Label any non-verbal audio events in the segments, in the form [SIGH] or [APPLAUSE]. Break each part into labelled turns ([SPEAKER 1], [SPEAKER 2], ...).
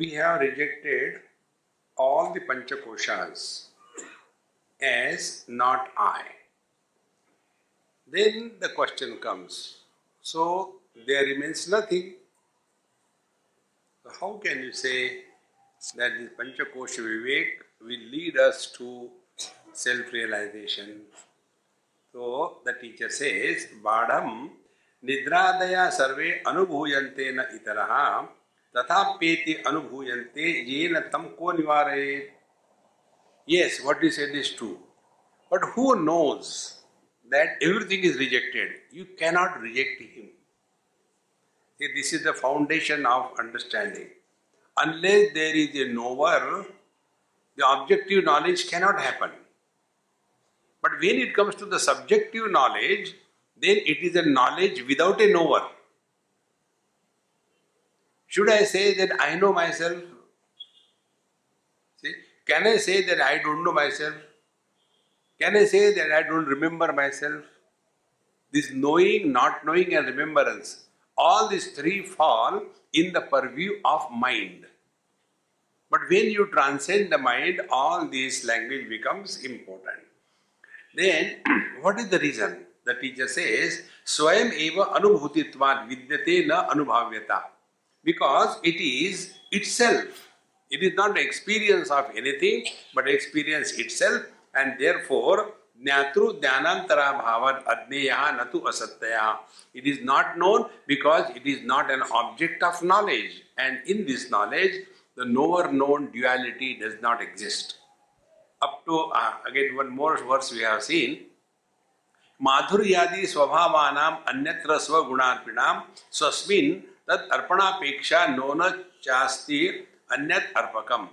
[SPEAKER 1] we have rejected all the Panchakoshas as not I. Then the question comes so there remains nothing. So how can you say that this Panchakosha Vivek will lead us to self realization? So the teacher says, Badham Nidradaya Sarve Anubhuyante na itaraha तथा पेते अनुभूयन्ते, येन तम को निवारे yes what you said is true but who knows that everything is rejected you can not reject him this is the foundation of understanding unless there is a knower the objective knowledge can not happen but when it comes to the subjective knowledge then it is a knowledge without a knower should I say that I know myself? See, can I say that I don't know myself? Can I say that I don't remember myself? This knowing, not knowing, and remembrance, all these three fall in the purview of mind. But when you transcend the mind, all this language becomes important. Then, [CLEARS THROAT] what is the reason? The teacher says, Swayam eva anubhutitvat vidyate na anubhavyata because it is itself. It is not the experience of anything, but experience itself, and therefore, Jnatru Dhyanantara Bhavan Adneya Natu Asatyaya. It is not known because it is not an object of knowledge, and in this knowledge, the knower known duality does not exist. Up to, uh, again, one more verse we have seen. माधुर्यादि स्वभावानाम अन्यत्र स्वगुणार्पिणाम स्वस्मिन तद अर्पणापेक्षा नोन चास्ती अन्य अर्पकम।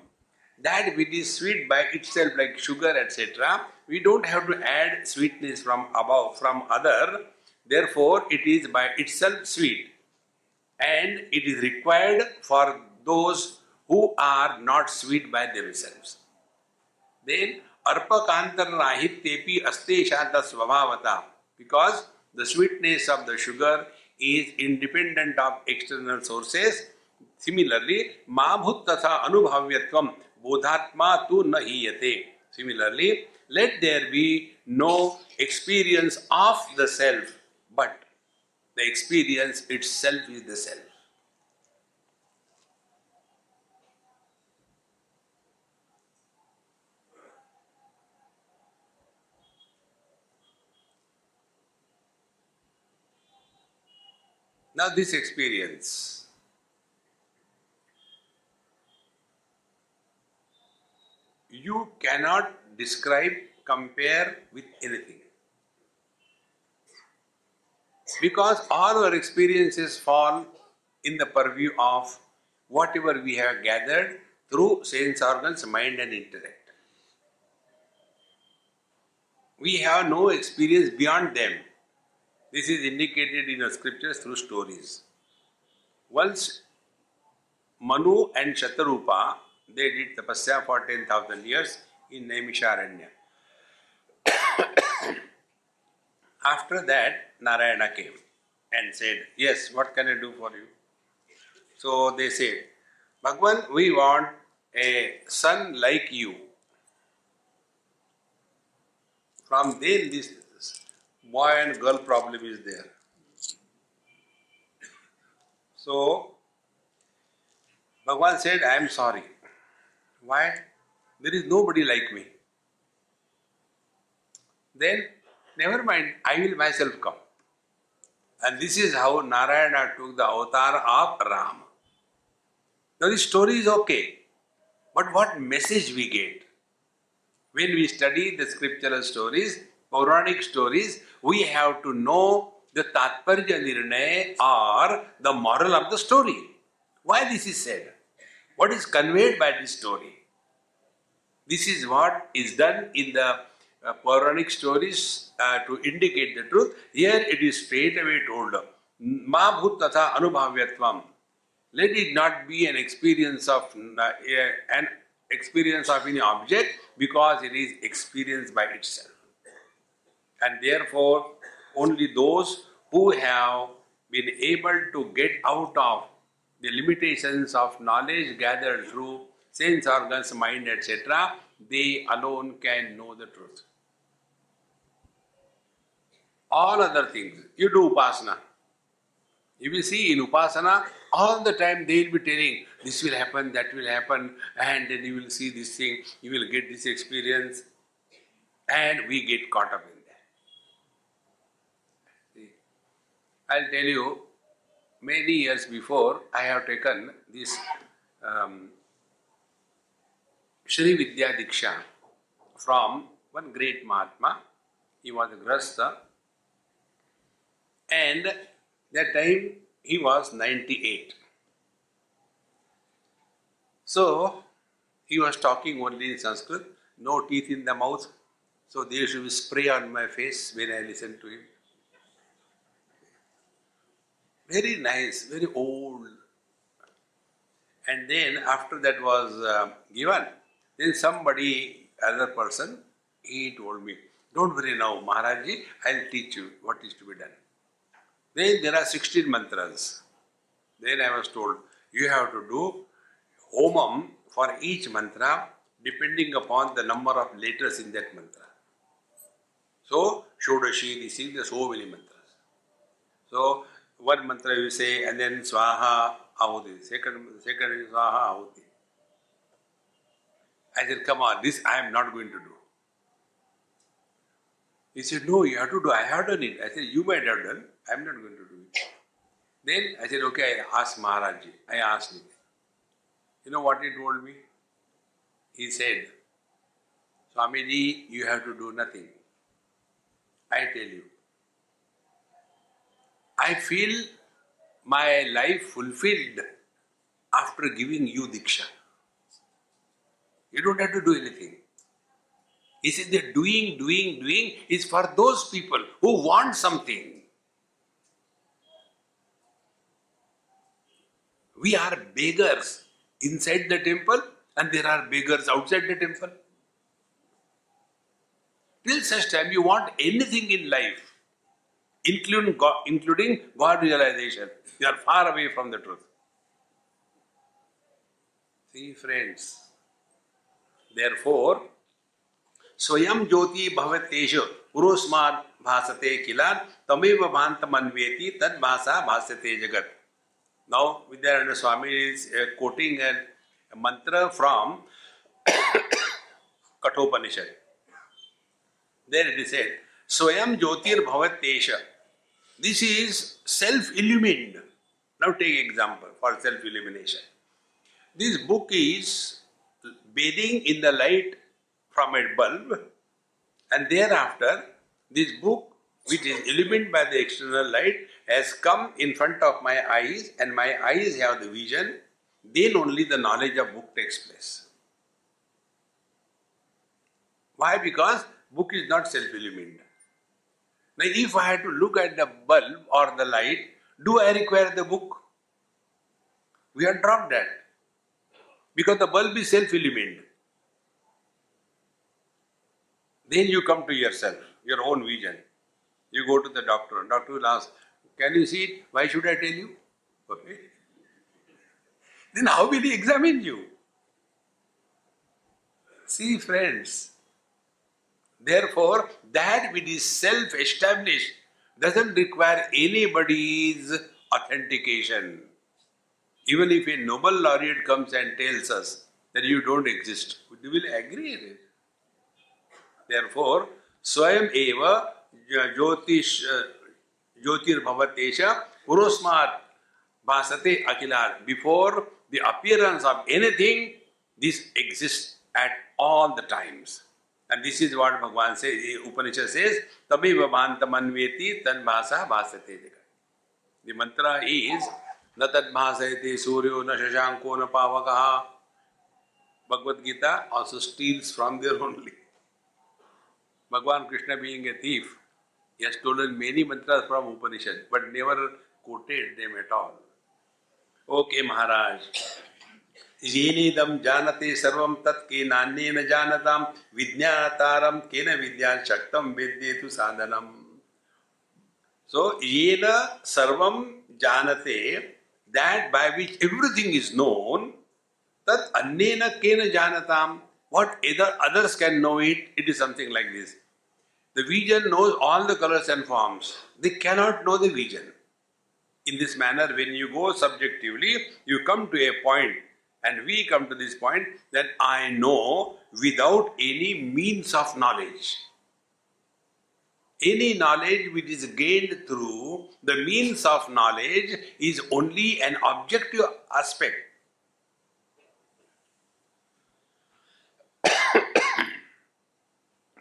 [SPEAKER 1] That with is sweet by its like sugar etcetera we don't have to add sweetness from above from other therefore it is by its sweet and it is required for those who are not sweet by their selves then अर्पकांतर राहित्येपी अस्तेशा स्वभावता because the sweetness of the sugar is independent of external sources. Similarly, Mabhut tatha anubhavyatvam bodhatma tu nahiyate. Similarly, let there be no experience of the self, but the experience itself is the self. Now, this experience. You cannot describe, compare with anything. Because all our experiences fall in the purview of whatever we have gathered through sense organs, mind, and intellect. We have no experience beyond them. This is indicated in the scriptures through stories. Once Manu and Shatarupa, they did tapasya for 10,000 years in Naimisharanya. [COUGHS] After that, Narayana came and said, Yes, what can I do for you? So they said, Bhagwan, we want a son like you. From then, this boy and girl problem is there. So, Bhagwan said, I am sorry. Why? There is nobody like me. Then, never mind, I will myself come. And this is how Narayana took the avatar of Ram. Now, the story is okay, but what message we get? When we study the scriptural stories, Puranic stories, we have to know the Tatparya or the moral of the story. Why this is said? What is conveyed by this story? This is what is done in the uh, Puranic stories uh, to indicate the truth. Here it is straight away told, Ma bhut anubhavyatvam. Let it not be an experience of uh, an experience of any object because it is experienced by itself. And therefore, only those who have been able to get out of the limitations of knowledge gathered through sense organs, mind, etc., they alone can know the truth. All other things, you do upasana. You will see in upasana, all the time they will be telling this will happen, that will happen, and then you will see this thing, you will get this experience, and we get caught up in I'll tell you, many years before, I have taken this um, Sri Vidya Diksha from one great Mahatma. He was a Grasta, and that time he was 98. So he was talking only in Sanskrit, no teeth in the mouth. So there should be spray on my face when I listen to him. Very nice, very old. And then after that was uh, given, then somebody, other person, he told me, don't worry now, Maharaji, I'll teach you what is to be done. Then there are 16 mantras. Then I was told, you have to do homam for each mantra depending upon the number of letters in that mantra. So, Shodashi, this is the so many mantras. So, one mantra you say and then Swaha Ahuti. Second, second Swaha Ahuti. I said, come on, this I am not going to do. He said, no, you have to do. I have done it. I said, you might have done. I am not going to do it. Then I said, okay, I asked Maharaji. I asked him. You know what he told me? He said, Swamiji, you have to do nothing. I tell you, I feel my life fulfilled after giving you Diksha. You don't have to do anything. He said that doing, doing, doing is for those people who want something. We are beggars inside the temple and there are beggars outside the temple. Till such time you want anything in life, including God, including God realization. You are far away from the truth. See, friends. Therefore, Swayam Jyoti Bhavateshu Purosmad Bhasate Kilan Tameva Bhantamanveti Tad Bhasa Bhasate Jagat. Now, Vidyaranyana Swami is uh, quoting a, a mantra from [COUGHS] Kathopanishad. There it is said, Swayam Jyotir Bhavatesha. This is self-illumined. Now take example for self-illumination. This book is bathing in the light from a bulb and thereafter this book which is illumined by the external light has come in front of my eyes and my eyes have the vision then only the knowledge of book takes place. Why? Because book is not self-illumined. Now, if I had to look at the bulb or the light, do I require the book? We have dropped that. Because the bulb is self illumined. Then you come to yourself, your own vision. You go to the doctor, doctor will ask, Can you see it? Why should I tell you? Okay. Then how will he examine you? See, friends, Therefore, that which is self established doesn't require anybody's authentication. Even if a Nobel laureate comes and tells us that you don't exist, we will agree with it. Therefore, Swayam Eva Jyotish uh, Jyotir Bhavatesha Purosmat Bhasate Akilar. Before the appearance of anything, this exists at all the times. And this is what Bhagavan says, Upanishad says, Tamiva Mantamanveti Tan Bhasa Bhasate. The mantra is, Na Tad Bhasayate Suryo Na Shashanko Na Pavakaha. Bhagavad Gita also steals from there only. Bhagavan Krishna being a thief, he has stolen many mantras from Upanishad, but never quoted them at all. Okay, Maharaj. येनेदम जानते सर्वम तत् के नान्येन जानताम विज्ञातारम केन विद्या शक्तम वेद्येतु साधनम सो येन सर्वम जानते that by which everything is known tat annena kena janatam what other others can know it it is something like this the vision knows all the colors and forms they cannot know the vision in this manner when you go subjectively you come to a point and we come to this point that I know without any means of knowledge. Any knowledge which is gained through the means of knowledge is only an objective aspect. [COUGHS]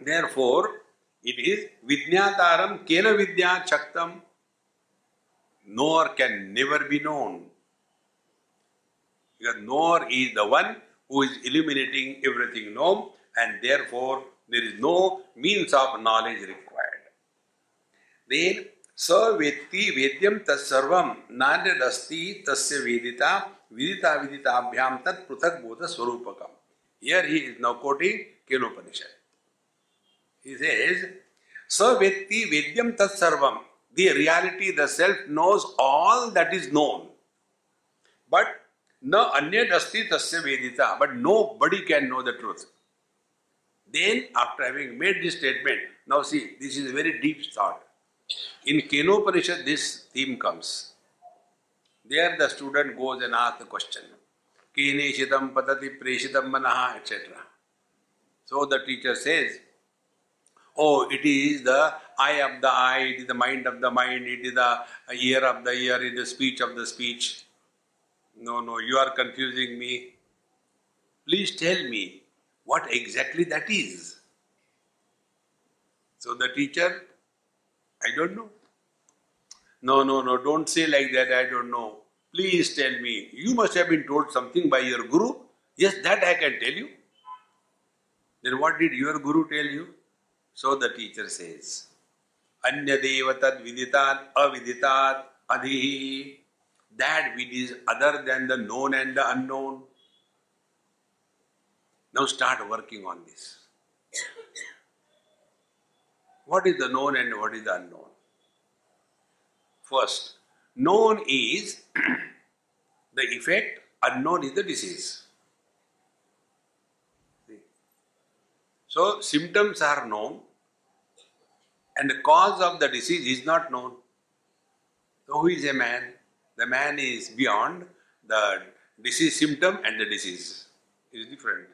[SPEAKER 1] Therefore, it is Vijnataram Kena Vidya Chaktam, nor can never be known. because Noor is the one who is illuminating everything known, and therefore there is no means of knowledge required. Then, स वेत्ति वेद्यम तत्सर्वम नान्यदस्ति तस्य वेदिता विदिता विदिताभ्याम तत् पृथक बोध स्वरूपकम here he is now quoting Kenopanishad he says स वेत्ति वेद्यम तत्सर्वम the reality the self knows all that is known but न अन्य अस्थि तस्य वेदिता but nobody can know the truth then after having made this statement now see this is a very deep thought in Kenopanishad this theme comes there the student goes and ask the question केनेशितम पतति प्रेषितम मन etcetera so the teacher says Oh, it is the eye of the eye, it is the mind of the mind, it is the ear of the ear, it is the speech of the. No, no, you are confusing me. Please tell me what exactly that is. So the teacher, I don't know. No, no, no, don't say like that, I don't know. Please tell me. You must have been told something by your guru. Yes, that I can tell you. Then what did your guru tell you? So the teacher says, Anya viditat aviditat that which is other than the known and the unknown. Now start working on this. What is the known and what is the unknown? First, known is [CLEARS THROAT] the effect, unknown is the disease. So, symptoms are known and the cause of the disease is not known. So, who is a man? The man is beyond the disease symptom and the disease. It is different.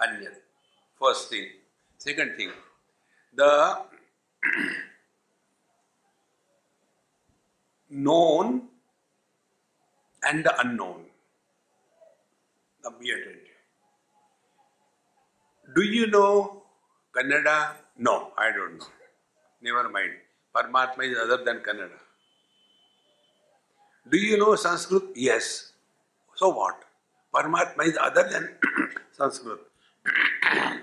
[SPEAKER 1] Anya. First thing. Second thing. The [CLEARS THROAT] known and the unknown. Now be attentive. Do you know Kannada? No, I don't know. Never mind. Paramatma is other than Kannada. Do you know Sanskrit? Yes. So what? Paramatma is other than [COUGHS] Sanskrit. [COUGHS]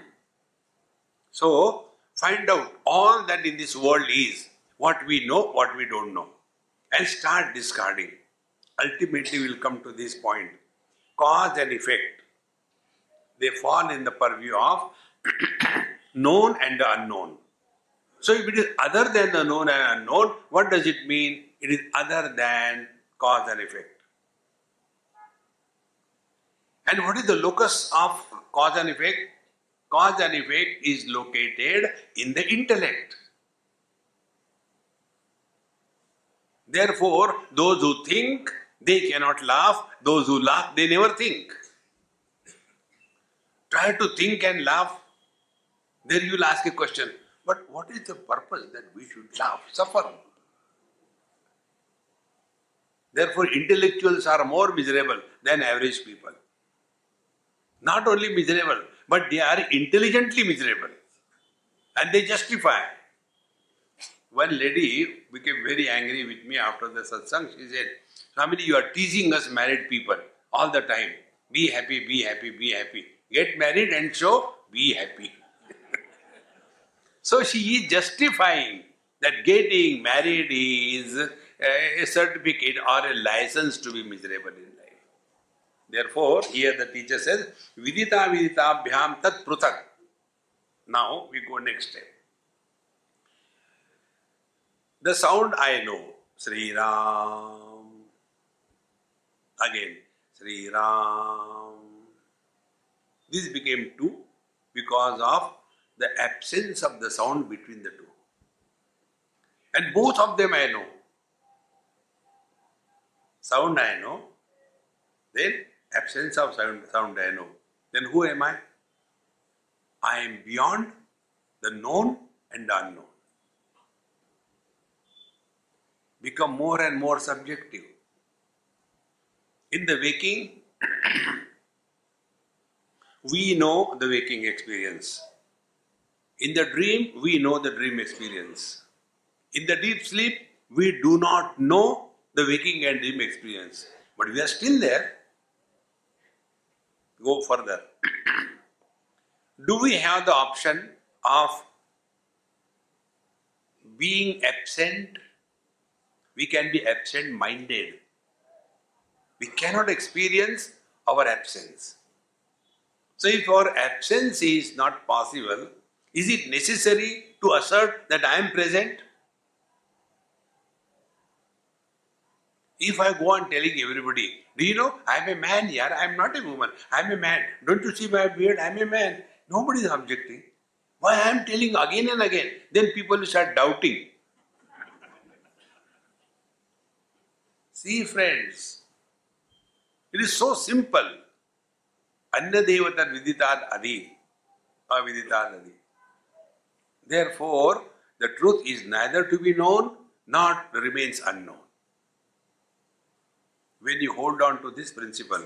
[SPEAKER 1] so find out all that in this world is what we know, what we don't know, and start discarding. Ultimately, we'll come to this point cause and effect. They fall in the purview of [COUGHS] known and unknown. So, if it is other than the known and unknown, what does it mean? It is other than cause and effect. And what is the locus of cause and effect? Cause and effect is located in the intellect. Therefore, those who think, they cannot laugh. Those who laugh, they never think. Try to think and laugh. There you will ask a question. But what is the purpose that we should laugh, suffer? Therefore, intellectuals are more miserable than average people. Not only miserable, but they are intelligently miserable. And they justify. One lady became very angry with me after the satsang. She said, Swamiji, you are teasing us married people all the time. Be happy, be happy, be happy. Get married and show, be happy. [LAUGHS] so she is justifying that getting married is a certificate or a license to be miserable in life. Therefore, here the teacher says, Vidita Vidita Bhyam Tat Prutak. Now we go next step. The sound I know, Sri Ram. Again, Sri Ram. This became two because of the absence of the sound between the two. And both of them I know. Sound I know, then absence of sound, sound I know. Then who am I? I am beyond the known and unknown. Become more and more subjective. In the waking, [CLEARS THROAT] we know the waking experience. In the dream, we know the dream experience. In the deep sleep, we do not know the waking and dream experience. But we are still there. Go further. do we have the option of being absent? We can be absent minded. We cannot experience our absence. So, if our absence is not possible, is it necessary to assert that I am present? If I go on telling everybody, do you know, I'm a man here, I'm not a woman, I'm a man. Don't you see my beard? I'm a man. Nobody is objecting. Why I am telling again and again? Then people start doubting. see, friends, it is so simple. Anya devata viditad adi. Aviditad adi. Therefore, the truth is neither to be known nor remains unknown when you hold on to this principle,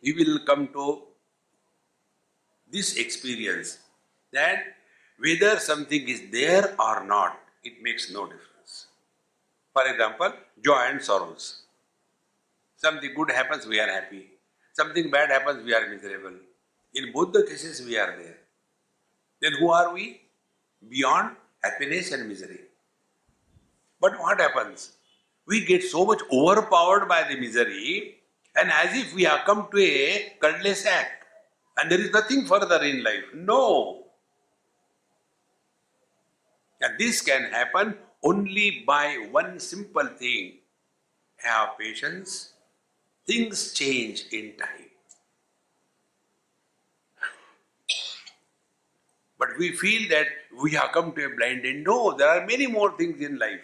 [SPEAKER 1] you will come to this experience that whether something is there or not, it makes no difference. For example, joy and sorrows. Something good happens, we are happy. Something bad happens, we are miserable. In both the cases, we are there. Then who are we? Beyond happiness and misery. But what happens? We get so much overpowered by the misery and as if we have come to a cul-de-sac and there is nothing further in life. No. And this can happen only by one simple thing have patience. Things change in time. But we feel that we have come to a blind end. No, there are many more things in life.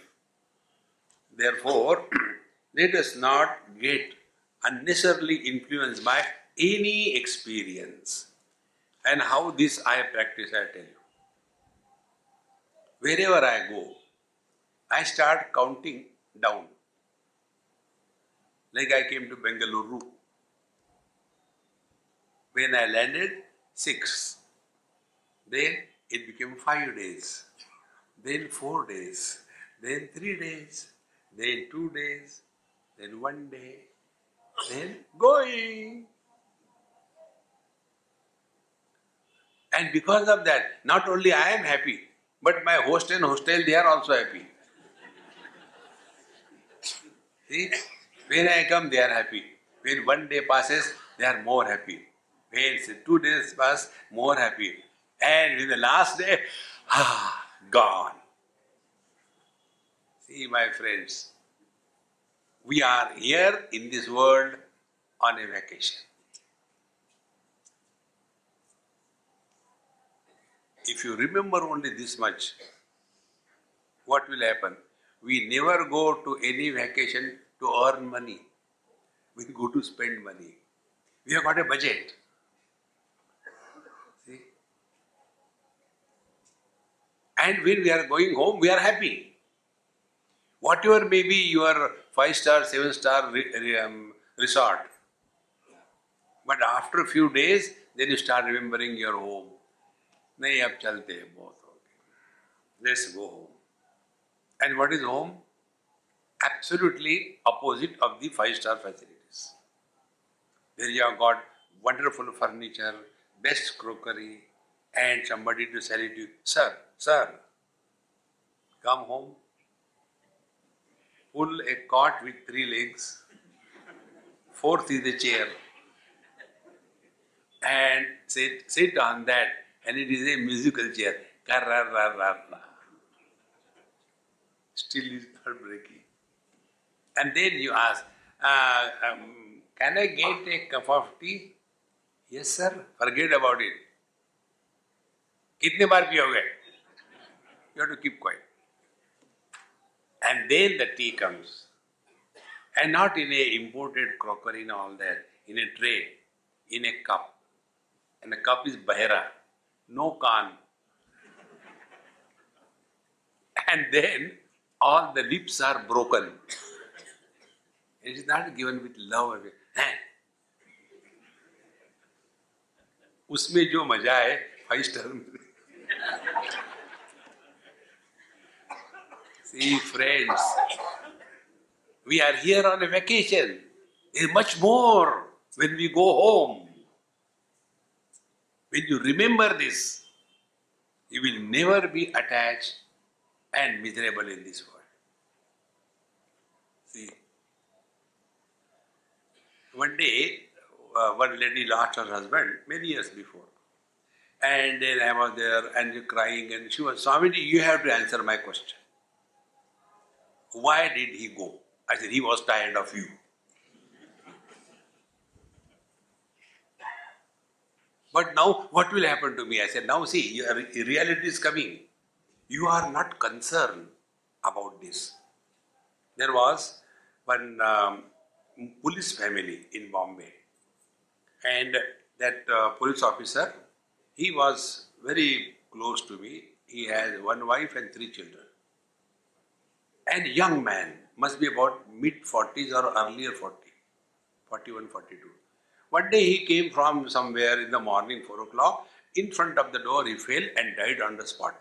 [SPEAKER 1] Therefore, [CLEARS THROAT] let us not get unnecessarily influenced by any experience. And how this I practice, I tell you. Wherever I go, I start counting down. Like I came to Bengaluru. When I landed, six. Then it became five days. Then four days. Then three days then two days, then one day, then going. And because of that, not only I am happy, but my host and hostel, they are also happy. See, when I come, they are happy. When one day passes, they are more happy. When two days pass, more happy. And in the last day, ah, gone. See, my friends, we are here in this world on a vacation. If you remember only this much, what will happen? We never go to any vacation to earn money. We go to spend money. We have got a budget. See? And when we are going home, we are happy whatever may be your five star, seven star re, um, resort. But after a few days, then you start remembering your home. नहीं अब चलते हैं बहुत हो गए Let's go home. And what is home? Absolutely opposite of the five-star facilities. There you have got wonderful furniture, best crockery, and somebody to sell it to you. Sir, sir, come home. Pull a cot with three legs. Fourth is a chair. And sit, sit on that, and it is a musical chair. Karararara. Still is not breaking. And then you ask, uh, um, can I get a cup of tea? Yes, sir. Forget about it. कितने बार पियोगे You have to keep quiet. And then the tea comes. And not in a imported crockery and all that, in a tray, in a cup. And the cup is bahera, no can. And then all the lips are broken. It is not given with love. [LAUGHS] हैं? उसमें जो मजा है five star में See, friends, we are here on a vacation. There is much more when we go home. When you remember this, you will never be attached and miserable in this world. See, one day, uh, one lady lost her husband many years before. And then I was there and crying, and she was, Swamiji, you have to answer my question. Why did he go? I said, he was tired of you. But now, what will happen to me? I said, now see, your reality is coming. You are not concerned about this. There was one um, police family in Bombay, and that uh, police officer, he was very close to me. He has one wife and three children. And young man, must be about mid 40s or earlier 40, 41, 42. One day he came from somewhere in the morning, 4 o'clock. In front of the door, he fell and died on the spot.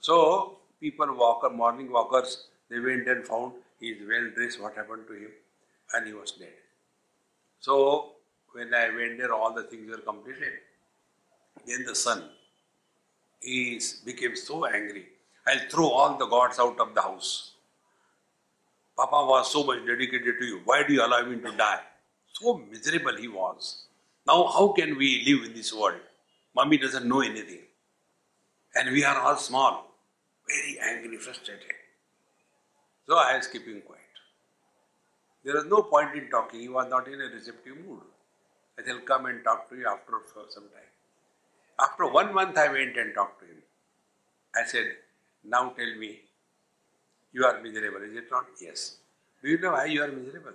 [SPEAKER 1] So, people, walker, morning walkers, they went and found he is well dressed, what happened to him, and he was dead. So, when I went there, all the things were completed. Then the son, he became so angry. I'll throw all the gods out of the house. Papa was so much dedicated to you. Why do you allow me to die? So miserable he was. Now, how can we live in this world? Mummy doesn't know anything. And we are all small, very angry, frustrated. So I was keeping quiet. There was no point in talking. He was not in a receptive mood. I said, come and talk to you after some time. After one month, I went and talked to him. I said, Now tell me, you are miserable, is it not? Yes. Do you know why you are miserable?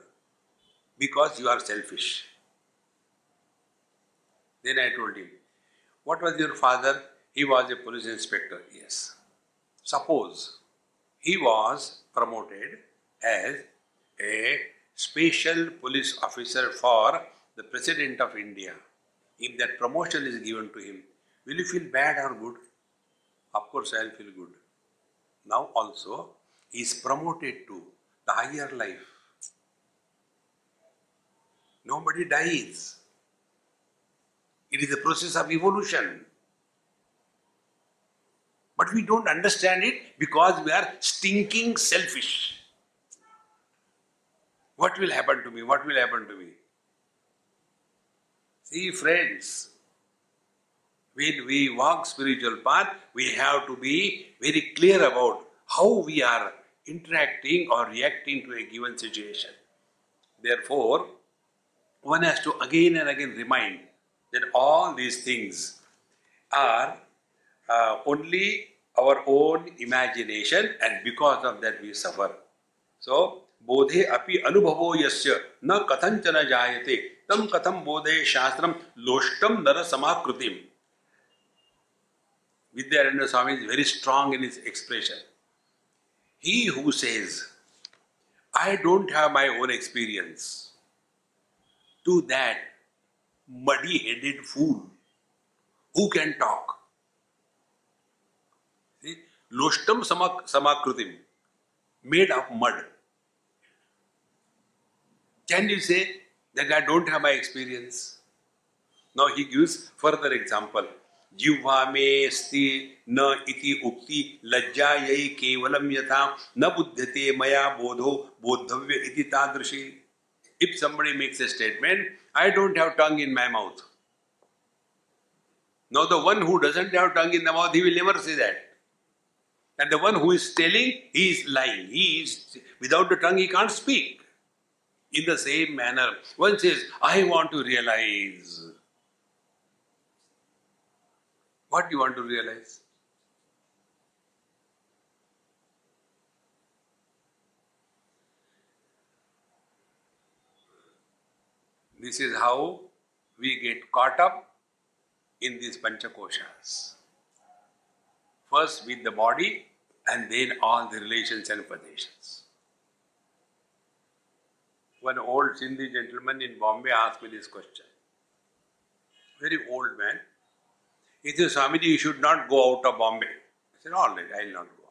[SPEAKER 1] Because you are selfish. Then I told him, What was your father? He was a police inspector. Yes. Suppose he was promoted as a special police officer for the President of India. If that promotion is given to him, will you feel bad or good? Of course, I'll feel good. Now also, is promoted to the higher life. Nobody dies. It is a process of evolution. But we don't understand it because we are stinking selfish. What will happen to me? What will happen to me? See, friends, when we walk spiritual path, we have to be very clear about how we are interacting or reacting to a given situation. Therefore, one has to again and again remind that all these things are uh, only our own imagination and because of that we suffer. So, बोधे अपि अनुभवो यस्य न कथंचन जायते तम कथम बोधे शास्त्रम लोष्टम नर समाकृतिम Vidyananda Swami is very strong in his expression. He who says, I don't have my own experience, to that muddy headed fool who can talk. See, Loshtam samak, samakrutim, made of mud. Can you say that I don't have my experience? Now he gives further example. जिह्वा मे न इति उक्ति लज्जा यही केवलम यथा न बुद्धते मया बोधो बोधव्य इति तादृशी। If somebody makes a statement I don't have tongue in my mouth no the one who doesn't have tongue in the mouth he will never say that and the one who is telling he is lying he is without the tongue he can't speak in the same manner one says I want to realise what do you want to realize? This is how we get caught up in these panchakoshas. First with the body and then all the relations and possessions. One old Sindhi gentleman in Bombay asked me this question. Very old man. He said, Swamiji, you should not go out of Bombay. I said, all right, I will not go.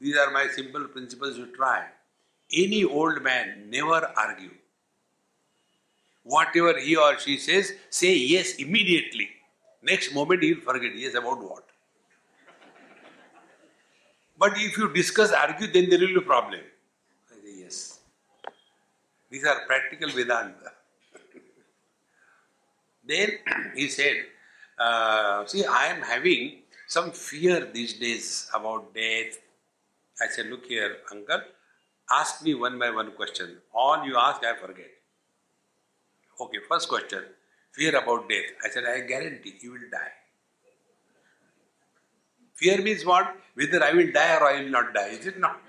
[SPEAKER 1] These are my simple principles you try. Any old man never argue. Whatever he or she says, say yes immediately. Next moment he will forget yes about what. But if you discuss, argue, then there will be a problem. I say yes. These are practical Vedanta. [LAUGHS] then he said, uh, see, I am having some fear these days about death. I said, look here, uncle, ask me one by one question. All you ask, I forget. Okay, first question, fear about death. I said, I guarantee you will die. Fear means what? Whether I will die or I will not die. Is it not?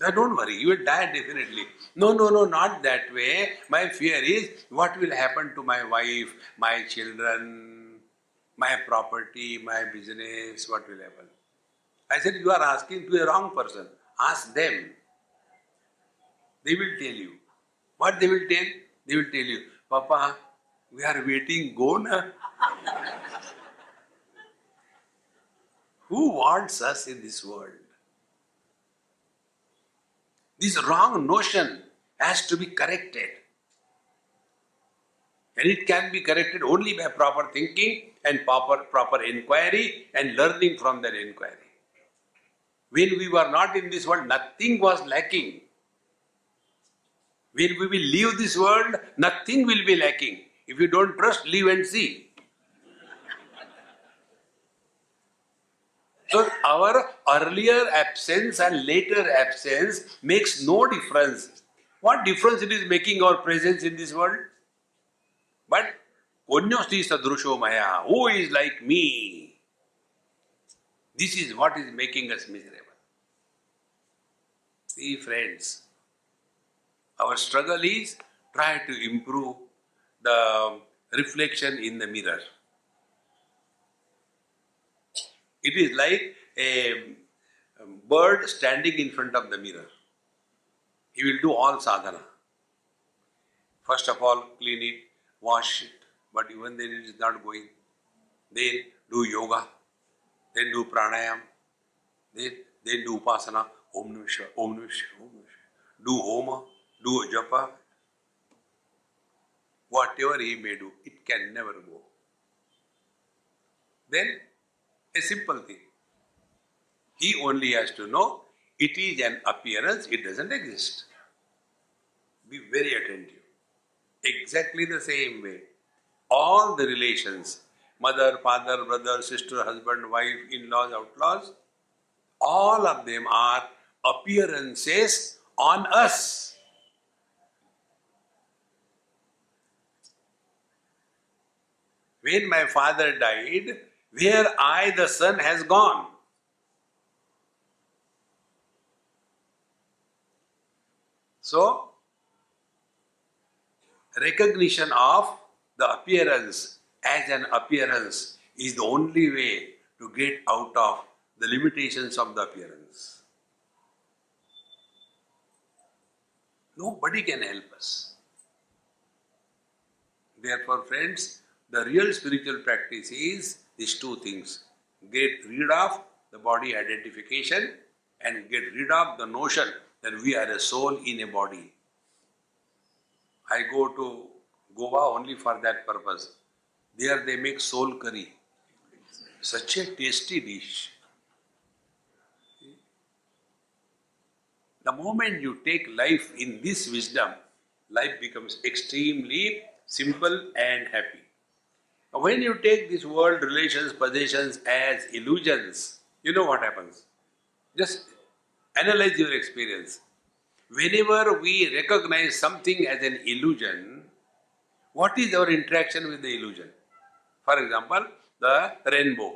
[SPEAKER 1] Now don't worry, you will die definitely. No, no, no, not that way. My fear is what will happen to my wife, my children, my property, my business, what will happen? I said, You are asking to a wrong person. Ask them. They will tell you. What they will tell? They will tell you, Papa, we are waiting, go na. [LAUGHS] Who wants us in this world? This wrong notion has to be corrected. And it can be corrected only by proper thinking and proper, proper inquiry and learning from that inquiry. When we were not in this world, nothing was lacking. When we will leave this world, nothing will be lacking. If you don't trust, leave and see. So our earlier absence and later absence makes no difference. What difference it is making our presence in this world? But Konyosti sadrusho maya, who is like me? This is what is making us miserable. See, friends, our struggle is try to improve the reflection in the mirror. It is like a bird standing in front of the mirror. He will do all sadhana. First of all, clean it, wash it, but even then it is not going. Then do yoga, then do pranayam, then, then do upasana, Om Namah Om Namah Om Namah Do homa, do japa. Whatever he may do, it can never go. Then, a simple thing. He only has to know it is an appearance, it doesn't exist. Be very attentive. Exactly the same way all the relations mother, father, brother, sister, husband, wife, in laws, outlaws all of them are appearances on us. When my father died, where I, the son, has gone. So, recognition of the appearance as an appearance is the only way to get out of the limitations of the appearance. Nobody can help us. Therefore, friends, the real spiritual practice is these two things get rid of the body identification and get rid of the notion that we are a soul in a body. I go to Goa only for that purpose. There they make soul curry. Such a tasty dish. The moment you take life in this wisdom, life becomes extremely simple and happy. When you take this world relations, possessions as illusions, you know what happens. Just analyze your experience. Whenever we recognize something as an illusion, what is our interaction with the illusion? For example, the rainbow.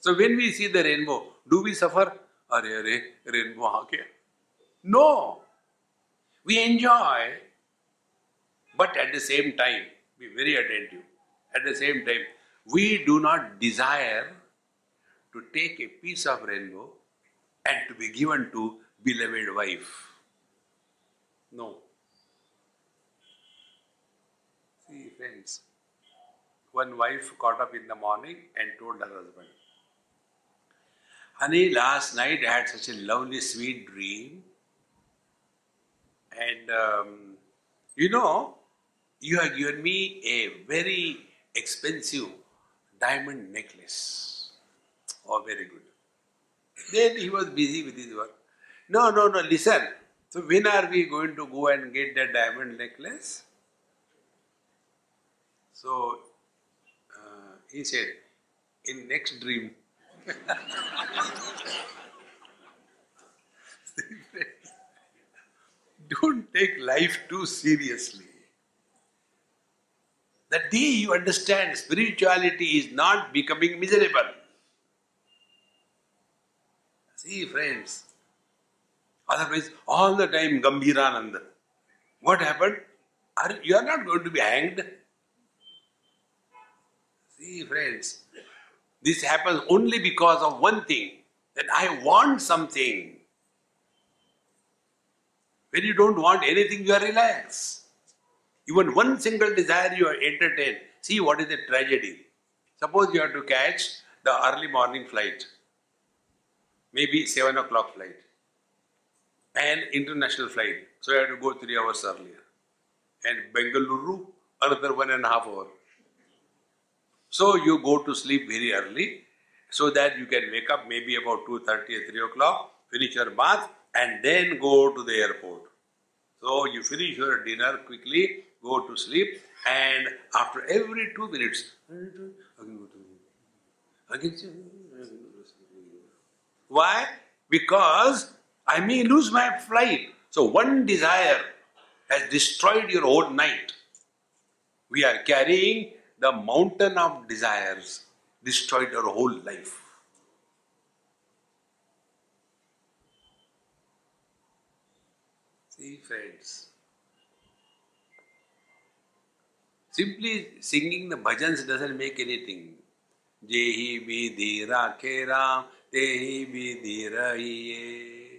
[SPEAKER 1] So when we see the rainbow, do we suffer? Are, are, rainbow, [LAUGHS] okay? No. We enjoy, but at the same time, be very attentive. At the same time, we do not desire to take a piece of rainbow and to be given to beloved wife. No. See, friends, one wife got up in the morning and told her husband, Honey, last night I had such a lovely, sweet dream. And um, you know, you have given me a very expensive diamond necklace. Oh, very good. Then he was busy with his work. No, no, no, listen. So when are we going to go and get that diamond necklace? So uh, he said, in next dream. [LAUGHS] Don't take life too seriously. The day you understand spirituality is not becoming miserable. See, friends, otherwise, all the time Gambhirananda. What happened? Are, you are not going to be hanged. See, friends, this happens only because of one thing that I want something. When you don't want anything, you are relaxed. Even one single desire you are entertained. See what is the tragedy. Suppose you have to catch the early morning flight, maybe 7 o'clock flight, an international flight. So you have to go three hours earlier. And Bengaluru, another one and a half hour. So you go to sleep very early so that you can wake up maybe about 2.30 or 3 o'clock, finish your bath and then go to the airport. So you finish your dinner quickly, go to sleep, and after every two minutes, why? Because I may lose my flight. So one desire has destroyed your whole night. We are carrying the mountain of desires, destroyed her whole life. See, friends. Simply singing the bhajans doesn't make anything. Jehi vidhi rakhe ram, tehi vidhi rahiye.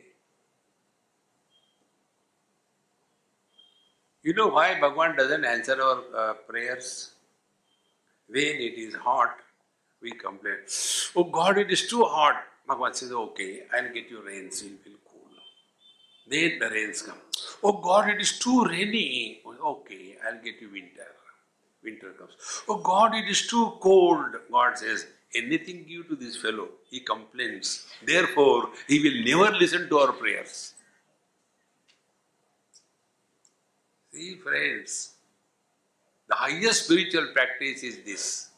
[SPEAKER 1] You know why Bhagwan doesn't answer our uh, prayers? When it is hot, we complain. Oh God, it is too hot. Bhagwan says, okay, I'll get you rains, it will cool. Then the rains come. Oh God, it is too rainy. Okay, I'll get you winter winter comes. Oh God, it is too cold. God says, anything give to this fellow, he complains. Therefore, he will never listen to our prayers. See, friends, the highest spiritual practice is this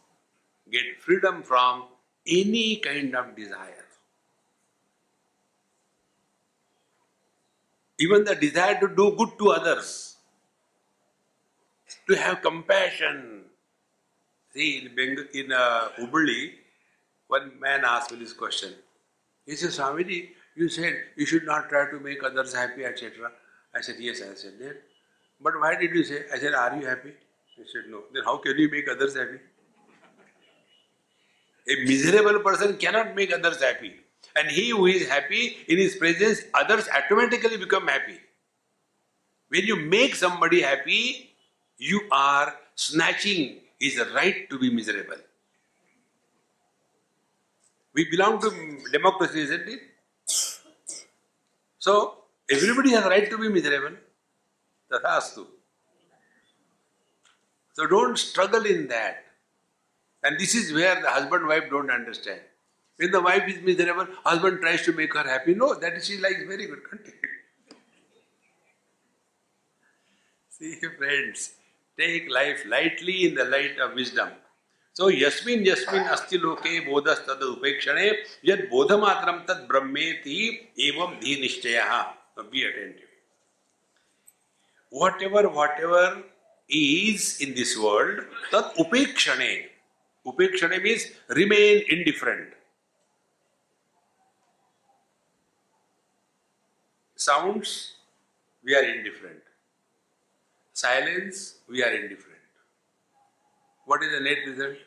[SPEAKER 1] get freedom from any kind of desire. Even the desire to do good to others to have compassion. See, in, Bengal, in uh, Hubballi, one man asked me this question. He said, Swamiji, you said you should not try to make others happy, etc. I said, yes, I said, then. But why did you say? I said, are you happy? He said, no. Then how can you make others happy? A miserable person cannot make others happy. And he who is happy in his presence, others automatically become happy. When you make somebody happy, you are snatching his right to be miserable. We belong to democracy, isn't it? So, everybody has a right to be miserable. Tathastu. So don't struggle in that. And this is where the husband wife don't understand. When the wife is miserable, husband tries to make her happy. No, that she likes very good. Continue. See, friends, take life lightly in the light of wisdom. So, yasmin yasmin asti loke bodhas tad upekshane yad bodhamatram tad brahmeti evam dhi nishchayaha. Be attentive. Whatever, whatever is in this world, tad upekshane. Upekshane means remain indifferent. Sounds, we are indifferent. Silence, we are indifferent. What is the net result?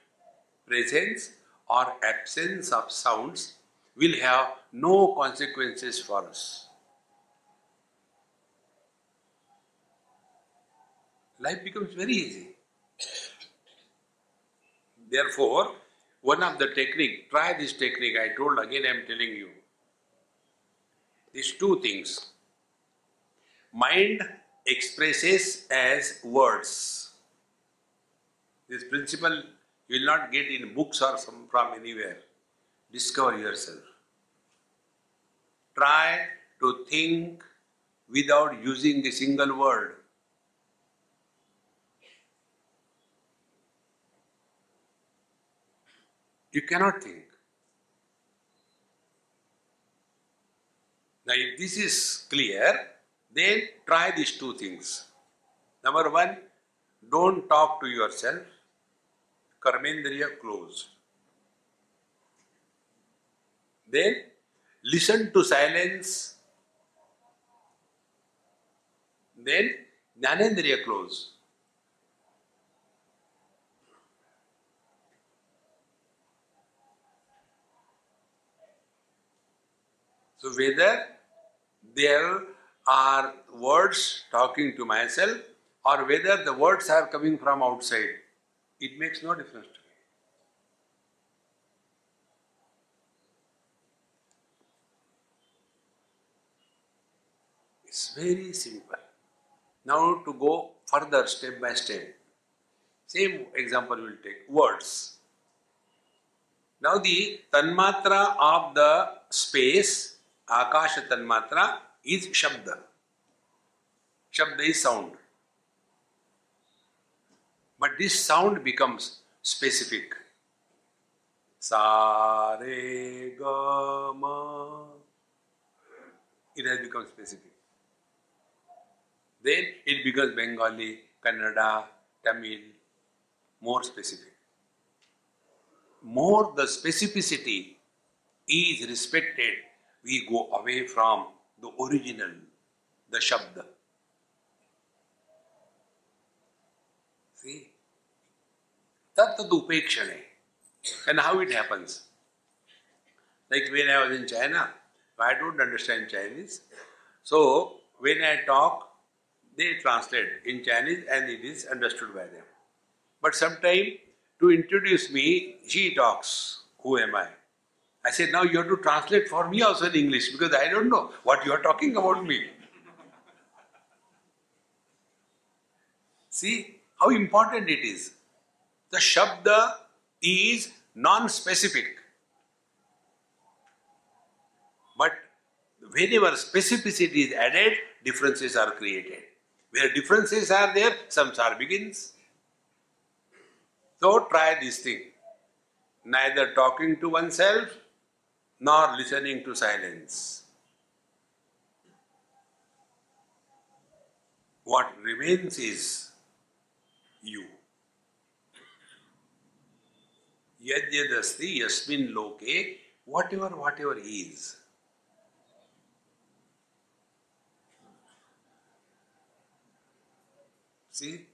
[SPEAKER 1] Presence or absence of sounds will have no consequences for us. Life becomes very easy. Therefore, one of the technique, try this technique, I told again I am telling you. These two things. Mind expresses as words. This principle you will not get in books or some from anywhere. Discover yourself. Try to think without using a single word. You cannot think. Now, if this is clear, then try these two things. Number one, don't talk to yourself. Karmendriya closed. Then listen to silence. Then Jnanendriya close. So whether there are words talking to myself or whether the words are coming from outside, it makes no difference to me. It's very simple. Now to go further step by step. Same example we'll take words. Now the tanmatra of the space Akasha Tanmatra is Shabda. Shabda is sound. But this sound becomes specific. Sa re ga ma. It has become specific. Then it becomes Bengali, Kannada, Tamil, more specific. More the specificity is respected we go away from the original, the Shabda. See? Tattadupekshane. And how it happens. Like when I was in China, I don't understand Chinese. So when I talk, they translate in Chinese and it is understood by them. But sometime to introduce me, she talks. Who am I? I said, now you have to translate for me also in English because I don't know what you are talking about me. See how important it is. The Shabda is non specific. But whenever specificity is added, differences are created. Where differences are there, samsara begins. So try this thing. Neither talking to oneself nor listening to silence. What remains is you. Yadyadasti yasmin loke, whatever, whatever is. See,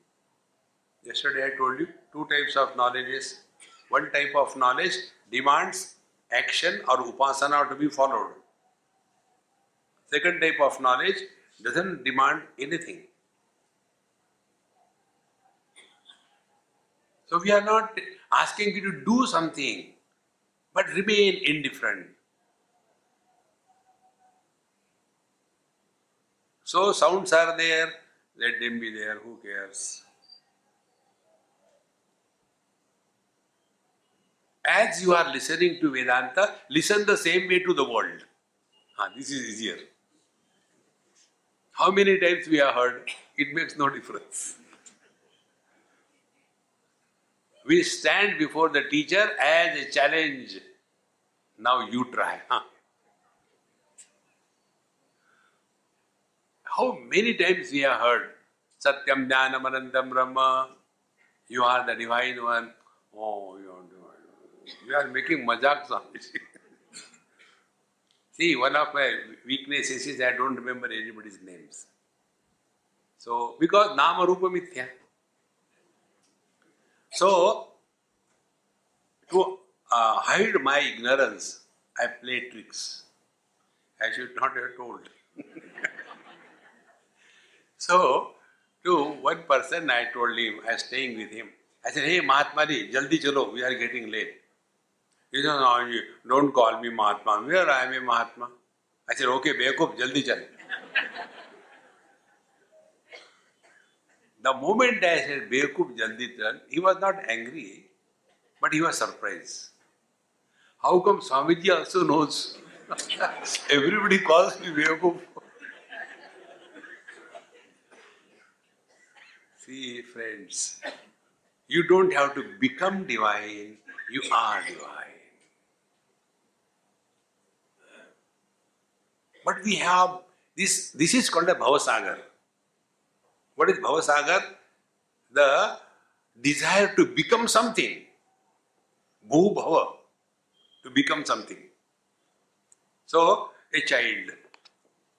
[SPEAKER 1] yesterday I told you two types of knowledges. One type of knowledge demands action or upasana to be followed. Second type of knowledge doesn't demand anything. So we are not asking you to do something, but remain indifferent. So sounds are there, let them be there, who cares? As you are listening to Vedanta, listen the same way to the world. Ah, this is easier. How many times we have heard, it makes no difference. We stand before the teacher as a challenge. Now you try. Huh? How many times we have heard Satyam Jnanam Anandam Brahma, you are the divine one. Oh, you are. You are making majak Swamiji. [LAUGHS] See, one of my weaknesses is I don't remember anybody's names. So, because Nama Rupa Mithya. So, to uh, hide my ignorance, I play tricks. I should not have told. [LAUGHS] so, to one person, I told him, I was staying with him. I said, Hey, Mahatmaji, jaldi chalo, we are getting late. Ji don't call me Mahatma where I am a Mahatma अच्छा रोके बेकूफ जल्दी चल the moment dash बेकूफ जल्दी चल he was not angry but he was surprised how come Swami ji also knows everybody calls me बेकूफ See, friends, you don't have to become divine, you are divine. But we have this, this is called a Bhavasagar. What is Bhavasagar? The desire to become something. Bhu Bhava, to become something. So, a child,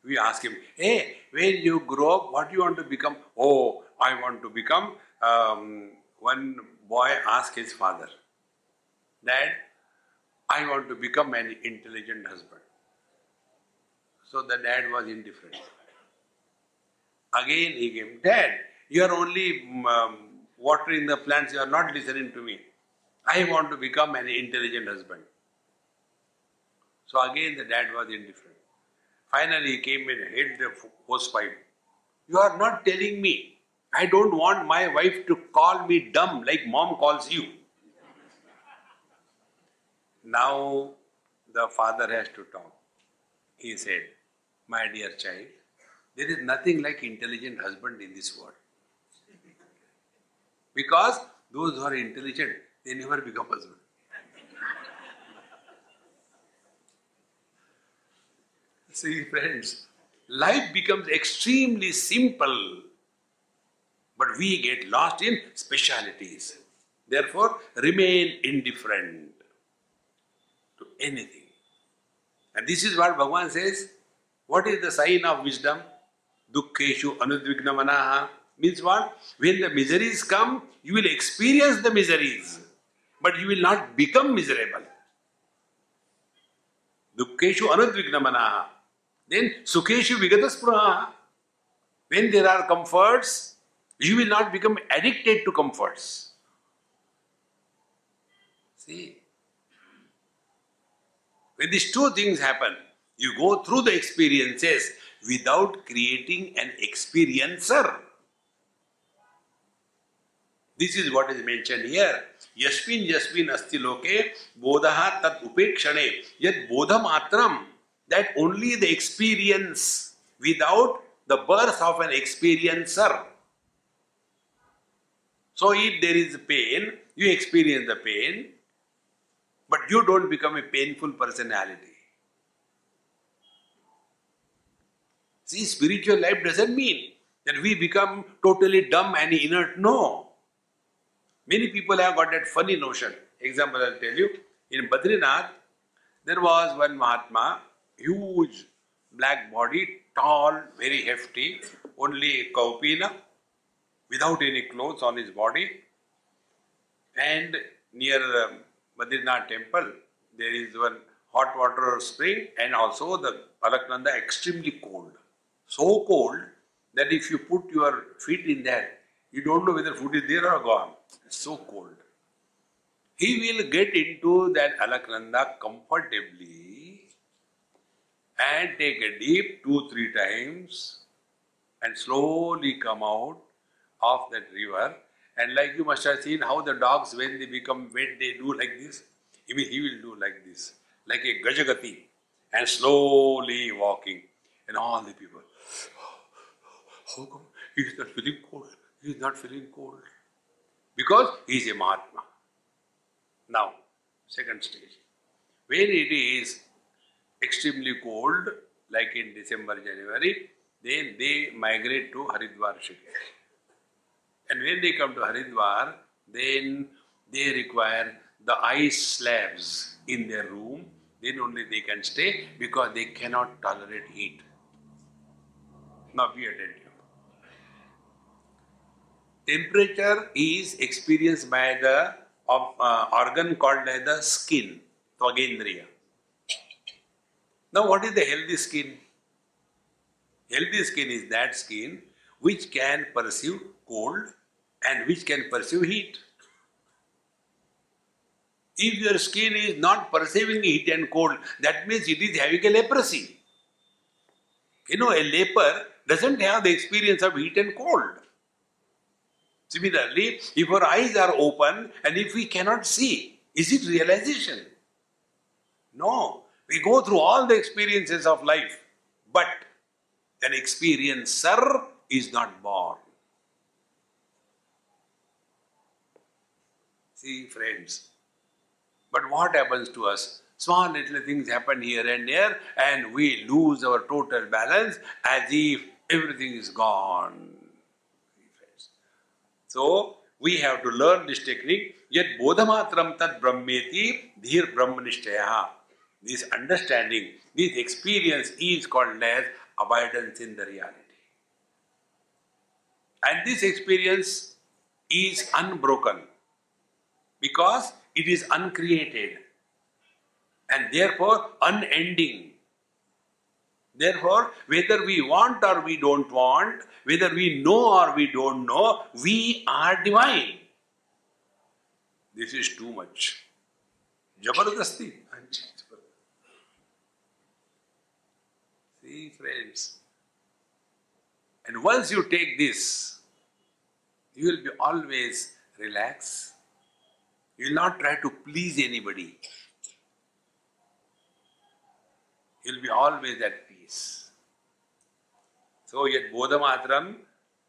[SPEAKER 1] we ask him, hey, when you grow up, what do you want to become? Oh, I want to become. Um, one boy asked his father, Dad, I want to become an intelligent husband. So the dad was indifferent. Again he came, Dad, you are only um, watering the plants, you are not listening to me. I want to become an intelligent husband. So again the dad was indifferent. Finally he came and hit the hose pipe. You are not telling me. I don't want my wife to call me dumb like mom calls you. Now the father has to talk. He said, My dear child, there is nothing like intelligent husband in this world. Because those who are intelligent, they never become husband. See, friends, life becomes extremely simple, but we get lost in specialities. Therefore, remain indifferent to anything. And this is what Bhagavan says. What is the sign of wisdom? Dukkheshu anudvignamanaha. Means what? When the miseries come, you will experience the miseries, but you will not become miserable. Dukkheshu anudvignamanaha. Then sukheshu vigataspuraha. When there are comforts, you will not become addicted to comforts. See, when these two things happen, you go through the experiences without creating an experiencer. This is what is mentioned here. Yasmin asti loke bodaha tat upekshane yet bodha matram that only the experience without the birth of an experiencer. So if there is pain, you experience the pain, but you don't become a painful personality. See, spiritual life doesn't mean that we become totally dumb and inert. No. Many people have got that funny notion. Example, I'll tell you. In Badrinath, there was one Mahatma, huge black body, tall, very hefty, only kaupina, without any clothes on his body. And near um, Badrinath temple, there is one hot water spring and also the Alaknanda extremely cold. So cold that if you put your feet in that, you don't know whether food is there or gone. It's so cold. he will get into that Alaknanda comfortably and take a deep two, three times and slowly come out of that river. And like you must have seen how the dogs, when they become wet, they do like this. Even he will do like this, like a Gajagati, and slowly walking. And all the people, how come he is not feeling cold? He is not feeling cold. Because he is a Mahatma. Now, second stage. When it is extremely cold, like in December, January, then they migrate to Haridwar Rishikesh. And when they come to Haridwar, then they require the ice slabs in their room. Then only they can stay because they cannot tolerate heat. Now be attentive. Temperature is experienced by the uh, organ called as the skin, Tvagendriya. Now, what is the healthy skin? Healthy skin is that skin which can perceive cold and which can perceive heat. If your skin is not perceiving heat and cold, that means it is having a leprosy. You know, a leper doesn't have the experience of heat and cold. Similarly, if our eyes are open and if we cannot see, is it realization? No. We go through all the experiences of life, but an experiencer is not born. See, friends. But what happens to us? Small little things happen here and there, and we lose our total balance as if everything is gone. So, we have to learn this technique. Yet bodhamatram tad brahmeti dhir brahmanishtayaha. This understanding, this experience is called as abidance in the reality. And this experience is unbroken because it is uncreated and therefore unending. Therefore, whether we want or we don't want, whether we know or we don't know, we are divine. This is too much. Jabardasti. See, friends. And once you take this, you will be always relaxed. You will not try to please anybody. You will be always at peace. So, yet bodhamatram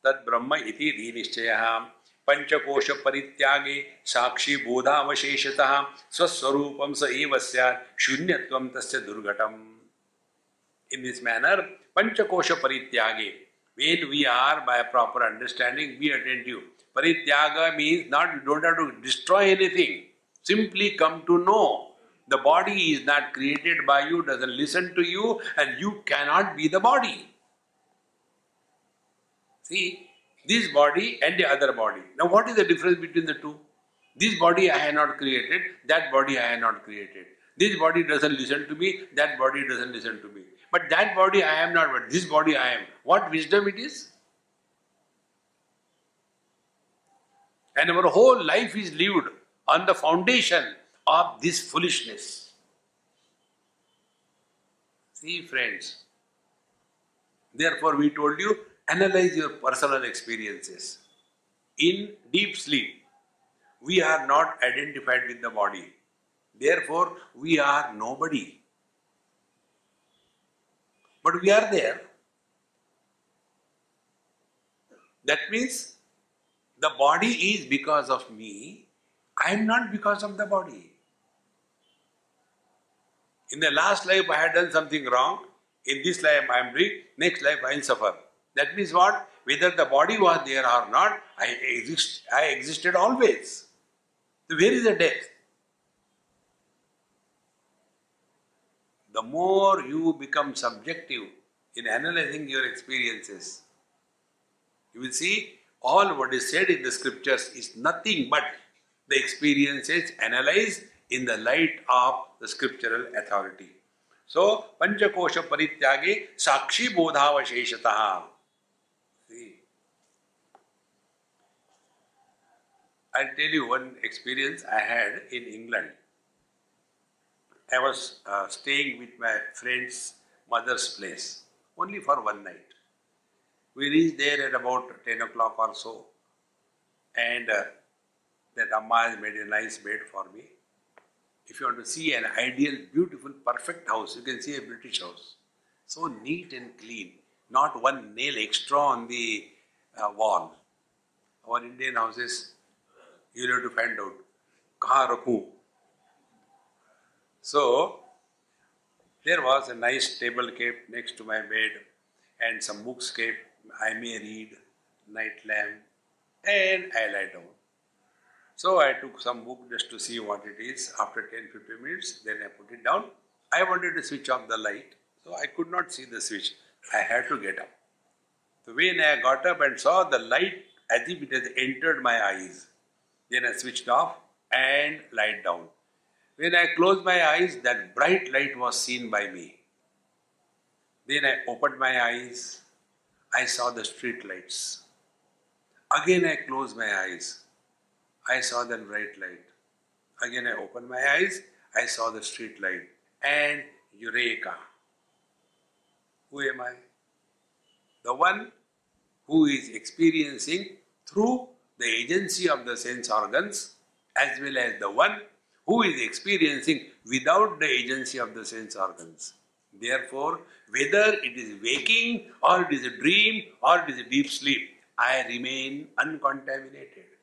[SPEAKER 1] tad brahma iti dhinishchaya पंचकोश परित्यागे साक्षी बोधावशेषतः स्वस्वरूपम स एव शून्यत्वम तस्य दुर्घटम in this manner, Panchakosha Parityage. When we are by proper understanding, be attentive. Parityaga means not you don't have to destroy anything. Simply come to know. The body is not created by you, doesn't listen to you, and you cannot be the body. See, this body and the other body. Now, what is the difference between the two? This body I have not created, that body I have not created. This body doesn't listen to me, that body doesn't listen to me. But that body I am not, but this body I am. What wisdom it is? And our whole life is lived on the foundation of this foolishness. See, friends. Therefore, we told you analyze your personal experiences. In deep sleep, we are not identified with the body. Therefore, we are nobody. But we are there. That means the body is because of me, I am not because of the body. In the last life I had done something wrong, in this life I am free, next life I will suffer. That means what? Whether the body was there or not, I exist I existed always. So where is the death? the more you become subjective in analyzing your experiences, you will see all what is said in the scriptures is nothing but the experiences analyzed in the light of the scriptural authority. So, Panchakosha Parityage Sakshi Bodhavasheshataha. See. I'll tell you one experience I had in England. I was uh, staying with my friend's mother's place only for one night. We reached there at about 10 o'clock or so, and uh, that Amma has made a nice bed for me. If you want to see an ideal, beautiful, perfect house, you can see a British house. So neat and clean, not one nail extra on the uh, wall. Our Indian houses, you'll have to find out. kaha. So, there was a nice table kept next to my bed and some books kept. I may read, night lamp, and I lie down. So I took some book just to see what it is. After 10 15 minutes, then I put it down. I wanted to switch off the light, so I could not see the switch. I had to get up. So when I got up and saw the light as if it has entered my eyes, then I switched off and lied down. When I closed my eyes, that bright light was seen by me. Then I opened my eyes, I saw the street lights. Again I closed my eyes. I saw that bright light. Again, I opened my eyes, I saw the street light. And Eureka! Who am I? The one who is experiencing through the agency of the sense organs, as well as the one who is experiencing without the agency of the sense organs. Therefore, whether it is waking or it is a dream or it is a deep sleep, I remain uncontaminated.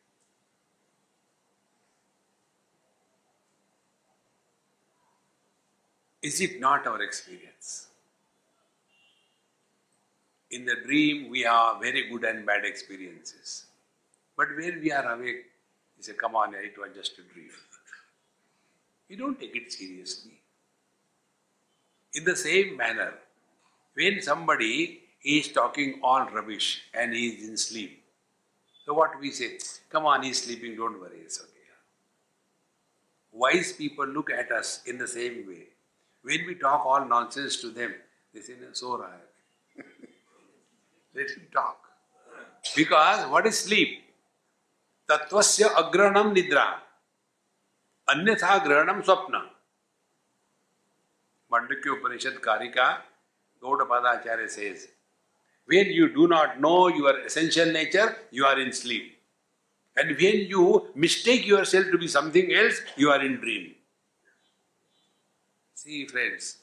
[SPEAKER 1] Is it not our experience? In the dream, we have very good and bad experiences. But when we are awake, we say, come on, it was just a dream. We don't take it seriously. In the same manner, when somebody is talking all rubbish and he is in sleep, so what we say, come on, he's sleeping, don't worry, it's okay. Wise people look at us in the same way. When we talk all nonsense to them, they say, no, so right. Let him talk. Because what is sleep? Tattvasya agranam nidra. Anyatha granam swapna. Mandukya Upanishad Karika, Gaudapada Acharya says, when you do not know your essential nature, you are in sleep. And when you mistake yourself to be something else, you are in dream. See, friends.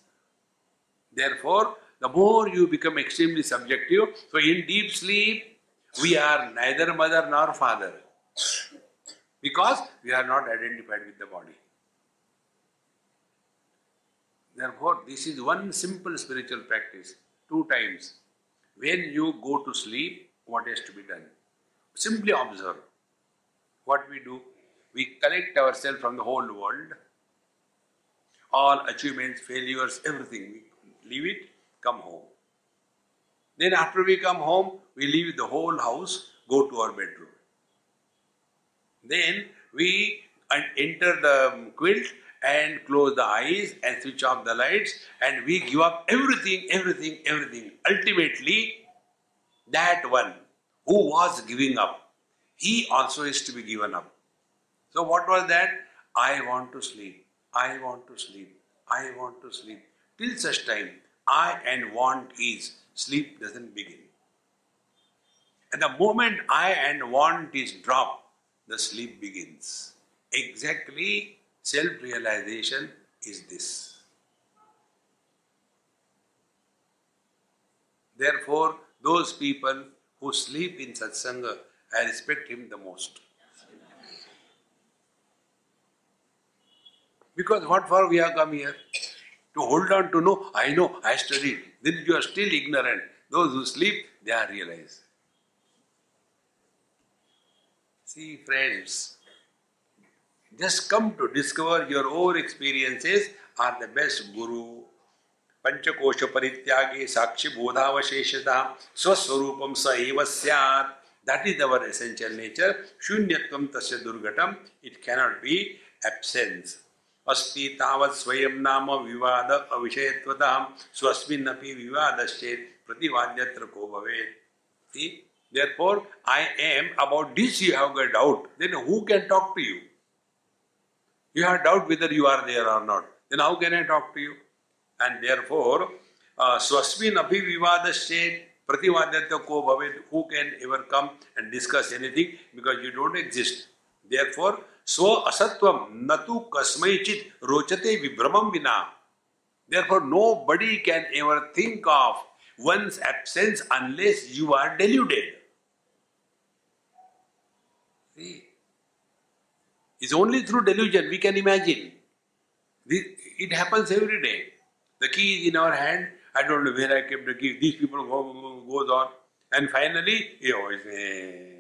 [SPEAKER 1] Therefore, the more you become extremely subjective, so in deep sleep, we are neither mother nor father. Because we are not identified with the body. Therefore, this is one simple spiritual practice. Two times. When you go to sleep, what has to be done? Simply observe. What we do? We collect ourselves from the whole world all achievements, failures, everything. We leave it, come home. Then after we come home, we leave the whole house, go to our bedroom. Then we enter the um, quilt and close the eyes and switch off the lights and we give up everything, everything, everything. Ultimately, that one who was giving up, he also is to be given up. So, what was that? I want to sleep. I want to sleep. I want to sleep. Till such time, I and want is, sleep doesn't begin. And the moment I and want is dropped, the sleep begins. Exactly self realization is this. Therefore, those people who sleep in satsanga, I respect him the most. Because what for we have come here? To hold on to know, I know, I studied. Then you are still ignorant. Those who sleep, they are realized. See, friends, just come to discover your own experiences are the best guru. पंचकोश परित्यागे साक्षी बोधावशेषता स्वस्वरूपम स एव स्यात् that is our essential nature shunyatvam tasya durgatam it cannot be absence अस्ति तावत् स्वयं नाम विवाद अविषयत्वतः स्वस्मिन् अपि विवादश्चेत् प्रतिवाद्यत्र को भवेत्। इति therefore I am about this you have a doubt then who can talk to you you have doubt whether you are there or not then how can I talk to you and therefore स्वस्मिन् अपि विवादश्चेत् प्रतिवाद्यत्व को भवेत् who can ever come and discuss anything because you don't exist therefore swa asatvam natu kasmaichit rochate vibramam vina. Therefore, nobody can ever think of one's absence unless you are deluded. See? It's only through delusion we can imagine. This, It happens every day. The key is in our hand. I don't know where I kept the key. These people go, go goes on. And finally, you know, eh.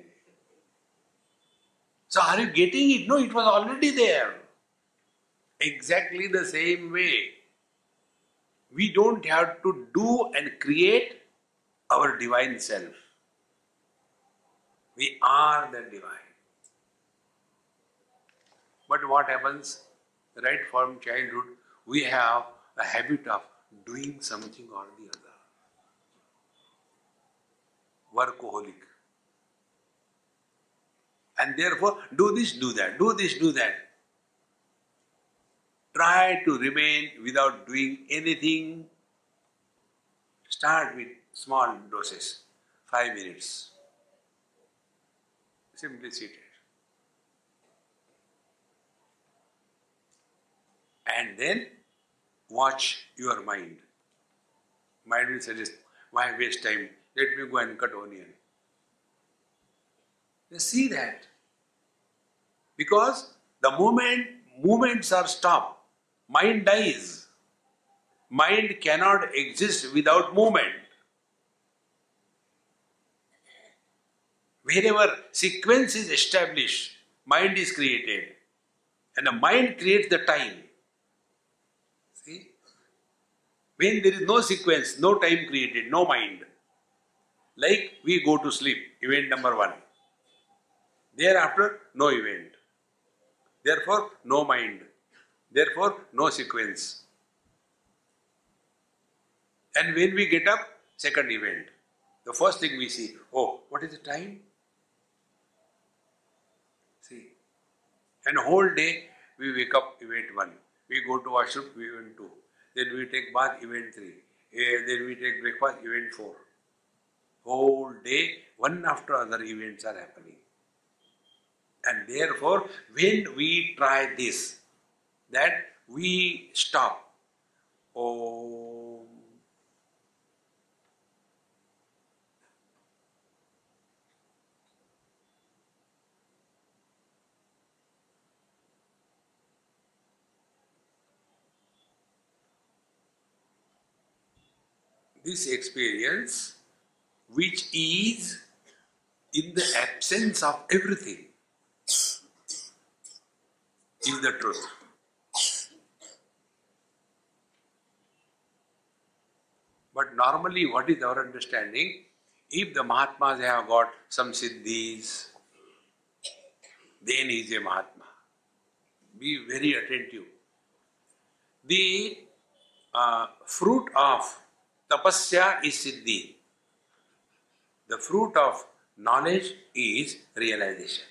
[SPEAKER 1] So are you getting it? No, it was already there. Exactly the same way. We don't have to do and create our divine self. We are the divine. But what happens? Right from childhood, we have a habit of doing something or the other. Workaholic. And therefore, do this, do that, do this, do that. Try to remain without doing anything. Start with small doses, five minutes. Simply seated. And then watch your mind. Mind will suggest, why waste time? Let me go and cut onion. You see that. Because the moment movements are stopped, mind dies. Mind cannot exist without movement. Wherever sequence is established, mind is created. And the mind creates the time. See? When there is no sequence, no time created, no mind. Like we go to sleep, event number one. Thereafter, no event. Therefore, no mind. Therefore, no sequence. And when we get up, second event. The first thing we see, oh, what is the time? See. And whole day we wake up, event one. We go to washroom, event two. Then we take bath, event 3. Eh, then we take breakfast, event 4. Whole day, one after other events are happening. And therefore, when we try this, that we stop. Oh, this experience which is in the absence of everything the truth. But normally, what is our understanding? If the Mahatmas have got some siddhis, then he is a Mahatma. Be very attentive. The uh, fruit of Tapasya is siddhi. The fruit of knowledge is realization.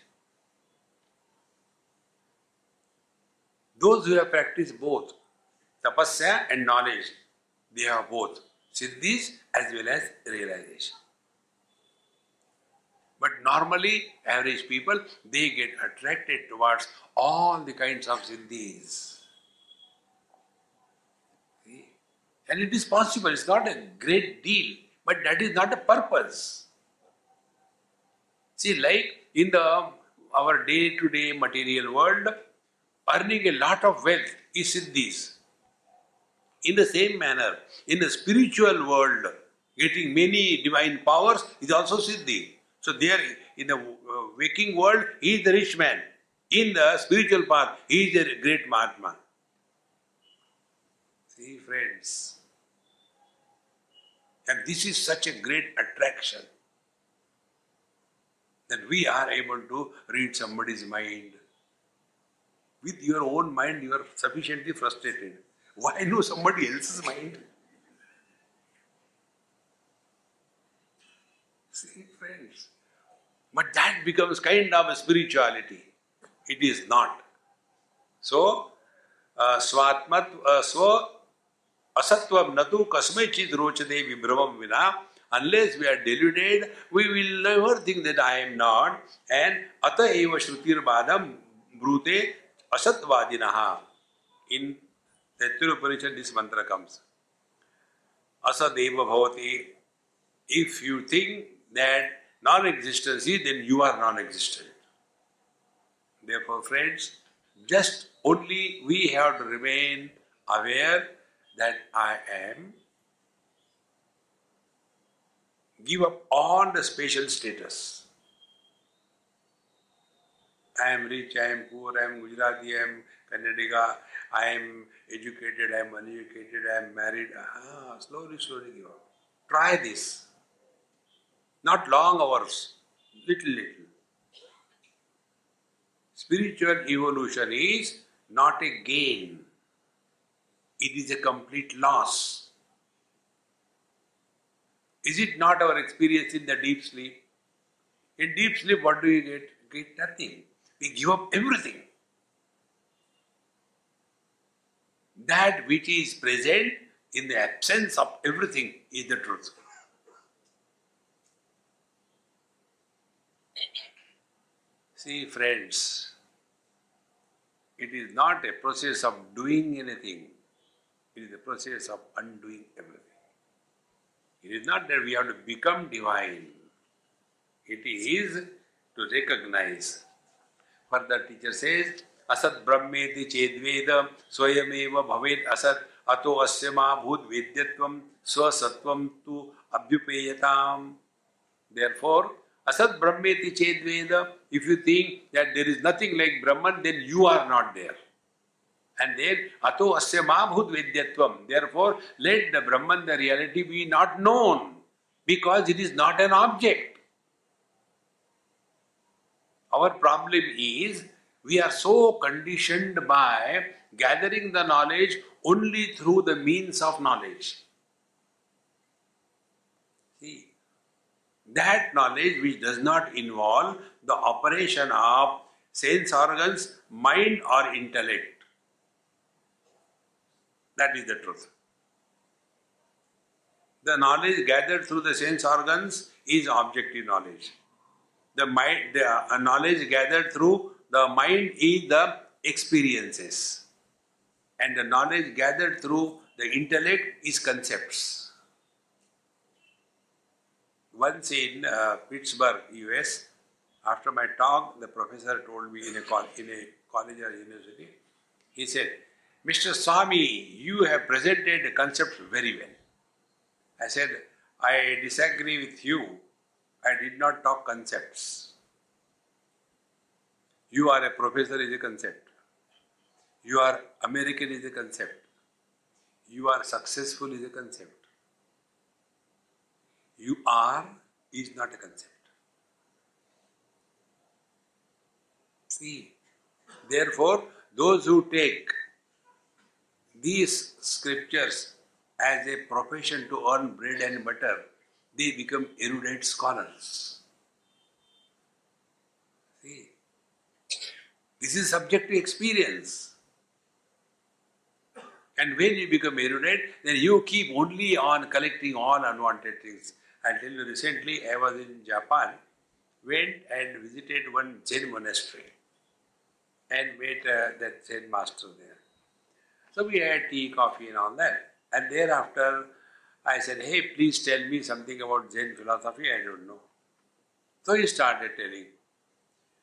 [SPEAKER 1] Those who have practiced both tapasya and knowledge, they have both siddhis as well as realization. But normally, average people they get attracted towards all the kinds of siddhis. And it is possible, it's not a great deal, but that is not the purpose. See, like in the our day-to-day material world, earning a lot of wealth is siddhis. In the same manner, in the spiritual world, getting many divine powers is also siddhi. So there, in the uh, waking world, he is the rich man. In the spiritual path, he is a great Mahatma. See, friends, and this is such a great attraction that we are able to read somebody's mind. With your own mind, you are sufficiently frustrated. Why [LAUGHS] know somebody else's mind? See, friends. But that becomes kind of a spirituality. It is not. So, uh, swatmat, uh, natu kasmaichid rochade vibhravam vina. Unless we are deluded, we will never think that I am not. And shrutir badam brute asatvadinaha. In Taittiriya Upanishad, this mantra comes. Asadeva bhavati. If you think that non-existence is, then you are non-existent. Therefore, friends, just only we have to remain aware that I am. Give up all the spatial status. I am rich, I am poor, I am Gujarati, I am Kannadiga, I am educated, I am uneducated, I am married. Ah, slowly, slowly give up. Try this. Not long hours, little, little. Spiritual evolution is not a gain, it is a complete loss. Is it not our experience in the deep sleep? In deep sleep, what do you get? Get nothing. We give up everything. That which is present in the absence of everything is the truth. See, friends, it is not a process of doing anything, it is a process of undoing everything. It is not that we have to become divine, it is to recognize. Further, teacher says, ब्रह्मेति चेद्वेद स्वयमेव भवेत् असत अतो अस्य मा भूत वेद्यत्वम स्वसत्वम तु अभ्युपेयताम Therefore, Asat Brahmeti Chedveda, if you think that there is nothing like Brahman, then you are not there. And then, Ato Asya Mabhut Vidyatvam. Therefore, let the Brahman, the reality, be not known because it is not an object. Our problem is we are so conditioned by gathering the knowledge only through the means of knowledge. See, that knowledge which does not involve the operation of sense organs, mind, or intellect. That is the truth. The knowledge gathered through the sense organs is objective knowledge. The mind, the uh, knowledge gathered through the mind is the experiences, and the knowledge gathered through the intellect is concepts. Once in uh, Pittsburgh, US, after my talk, the professor told me in a, in a college or university, he said, Mr. Swami, you have presented the concepts very well. I said, I disagree with you. I did not talk concepts. You are a professor is a concept. You are American is a concept. You are successful is a concept. You are is not a concept. See, therefore, those who take these scriptures as a profession to earn bread and butter, they become erudite scholars. See, this is subject to experience. And when you become erudite, then you keep only on collecting all unwanted things. You recently I was in Japan, went and visited one Zen monastery and met uh, that Zen master there. So we had tea, coffee, and all that. And thereafter, I said, Hey, please tell me something about Zen philosophy. I don't know. So he started telling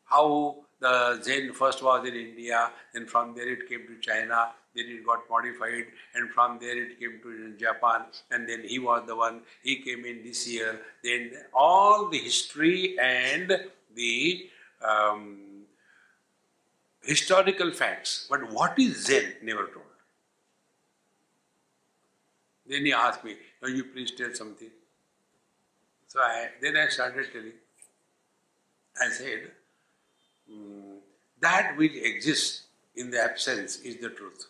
[SPEAKER 1] how the Zen first was in India, then from there it came to China, then it got modified, and from there it came to Japan, and then he was the one, he came in this year. Then all the history and the um, historical facts. But what is Zen? Never told. Then he asked me, Now you please tell something. So I, then I started telling. I said, mm, that which exists in the absence is the truth.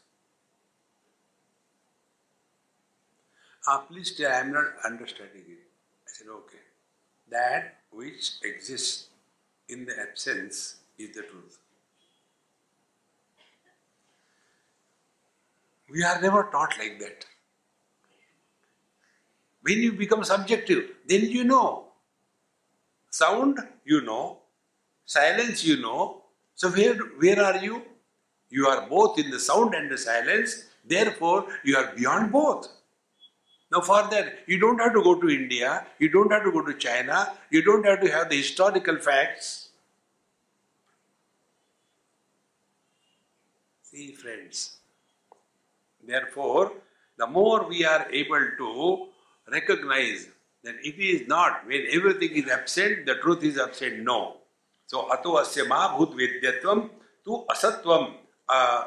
[SPEAKER 1] Ah, please tell, I am not understanding it. I said, okay. that which exists in the absence is the truth. We are never taught like that. When you become subjective, then you know. Sound, you know. Silence, you know. So where, where are you? You are both in the sound and the silence. Therefore, you are beyond both. Now, for that, you don't have to go to India, you don't have to go to China, you don't have to have the historical facts. See, friends. Therefore, the more we are able to recognize that it is not, when everything is absent, the truth is absent. No. So, ato asya ma bhut vidyatvam tu asatvam uh,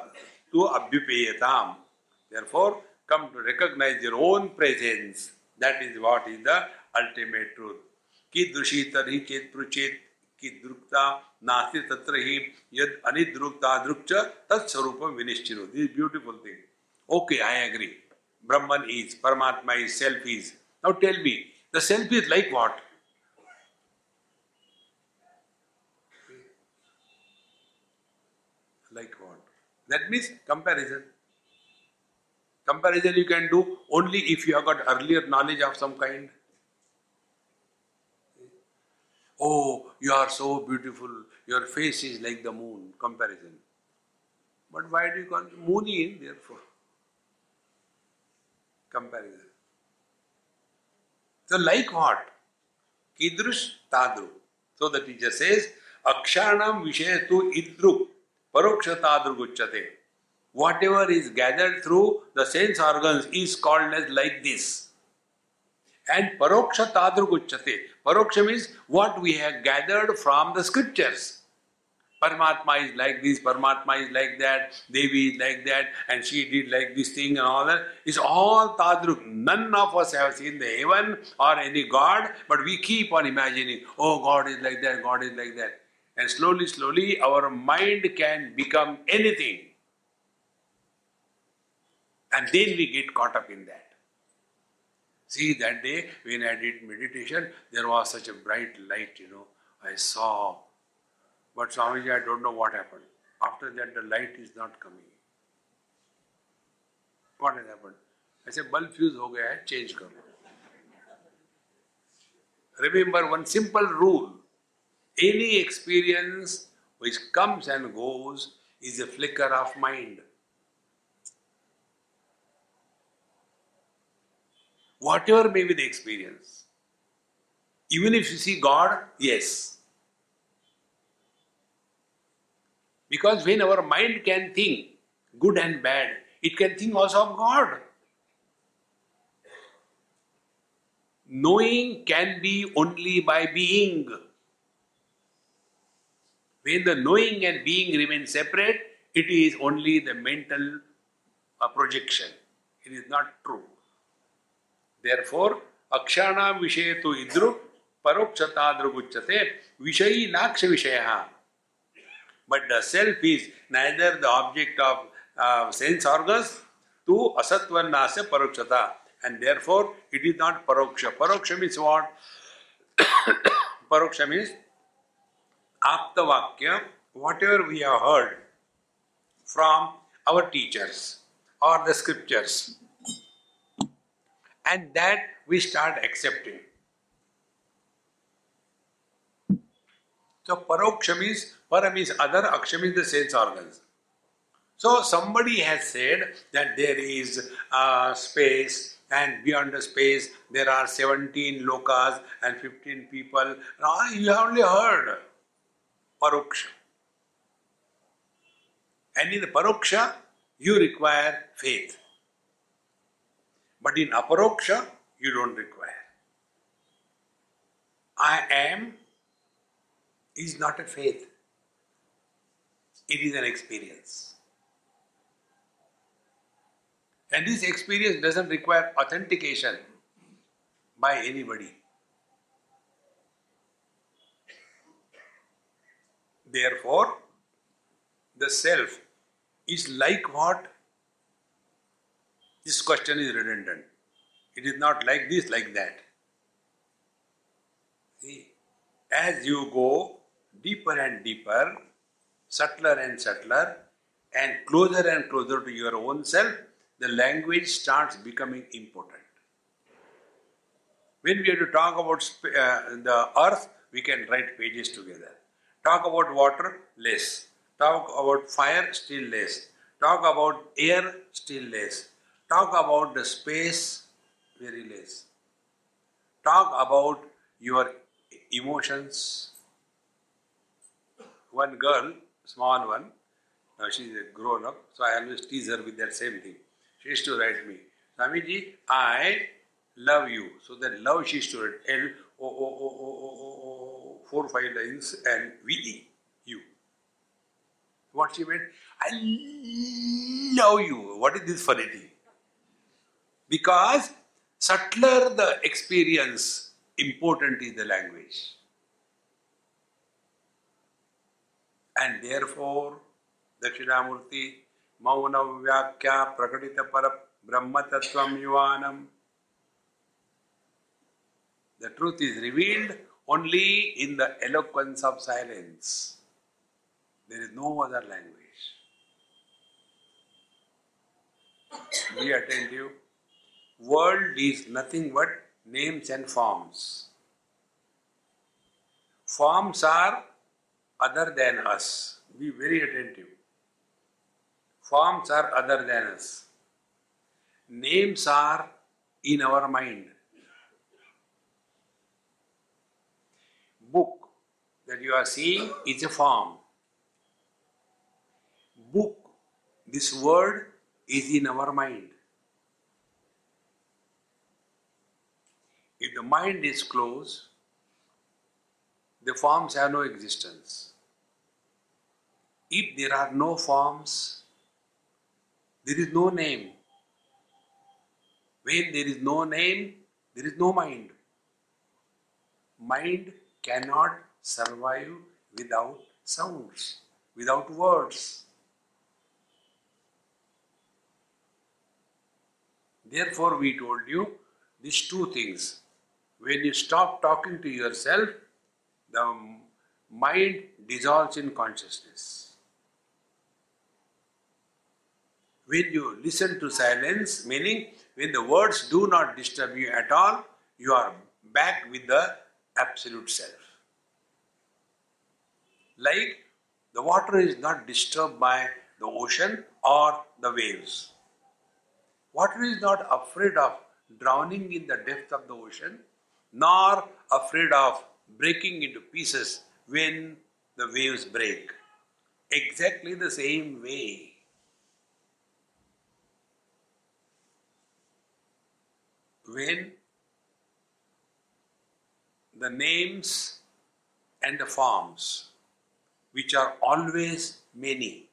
[SPEAKER 1] tu abhyupeyatam. Therefore, come to recognize your own presence. That is what is the ultimate truth. कीदृशी तरी चेत पृचेत की दृक्ता नास्ति तत्र ही यद अनिदृक्ता दृक्च तत्स्वरूप विनिश्चित this beautiful thing okay I agree Brahman is, Paramatma is, Self is. Now tell me, the Self is like what? Like what? That means comparison. Comparison you can do only if you have got earlier knowledge of some kind. Oh, you are so beautiful, your face is like the moon. Comparison. But why do you call moon in, therefore? Comparison to like what कीदृश तादृ so the teacher says अक्षराणाम विषय तो इद्रु परोक्ष तादृ उच्चते whatever is gathered through the sense organ is called as like this and परोक्ष तादृ उच्चते परोक्ष means what we have gathered from the scriptures Paramatma is like this, Paramatma is like that, Devi is like that, and she did like this thing and all that. It's all Tadruk. None of us have seen the heaven or any God, but we keep on imagining, oh, God is like that, God is like that. And slowly, slowly, our mind can become anything. And then we get caught up in that. See, that day when I did meditation, there was such a bright light, you know. I saw. But Swamiji, I don't know what happened. After that, the light is not coming. What has happened? I said, bulb fuse ho gaya hai, change karo. Remember one simple rule. Any experience which comes and goes is a flicker of mind. whatever may be the experience. Even if you see God, yes. Because when our mind can think good and bad, it can think also of God. Knowing can be only by being. When the knowing and being remain separate, it is only the mental uh, projection. It is not true. Therefore, akshana vishay to idru parokshatadraguchate vishayi naksha vishaya. But the self is neither the object of uh, sense organs to asatvanasya parokshata. And therefore, it is not paroksha. Paroksha means what? paroksha means aptavakya, whatever we have heard from our teachers or the scriptures and that we start accepting. So paroksha means, para means other, aksha means the sense organs. So somebody has said that there is a space and beyond the space there are 17 lokas and 15 people. You have only heard paroksha. And in paroksha, you require faith. But in aparoksha, you don't require. I am is not a faith, it is an experience. And this experience doesn't require authentication by anybody. Therefore, the self is like what this question is redundant. It is not like this, like that. See? as you go deeper and deeper, subtler and subtler, and closer and closer to your own self, the language starts becoming important. When we have to talk about sp- uh, the earth, we can write pages together. Talk about water, less. Talk about fire, still less. Talk about air, still less. Talk about the space, very less. Talk about your emotions. One girl, small one, now she's a grown up, so I always tease her with that same thing. She used to write me, Swamiji, I love you. So that love she used to write L O O O O O O O four five lines and V E you. What she meant? I love you. What is this funny? Because subtler the experience, important is the language. And therefore, Dakshinamurti, Mauna Vyakya Prakatita Para Brahma Tattvam Yuvanam. The truth is revealed only in the eloquence of silence. There is no other language. Be attentive. World is nothing but names and forms. Forms are other than us. Be very attentive. Forms are other than us. Names are in our mind. Book that you are seeing is a form. Book, this word is in our mind. If the mind is closed, the forms have no existence. If there are no forms, there is no name. When there is no name, there is no mind. Mind cannot survive without sounds, without words. Therefore, we told you these two things. When you stop talking to yourself, the mind dissolves in consciousness. When you listen to silence, meaning when the words do not disturb you at all, you are back with the absolute self. Like the water is not disturbed by the ocean or the waves. Water is not afraid of drowning in the depth of the ocean, nor afraid of breaking into pieces when the waves break. Exactly the same way. When the names and the forms, which are always many,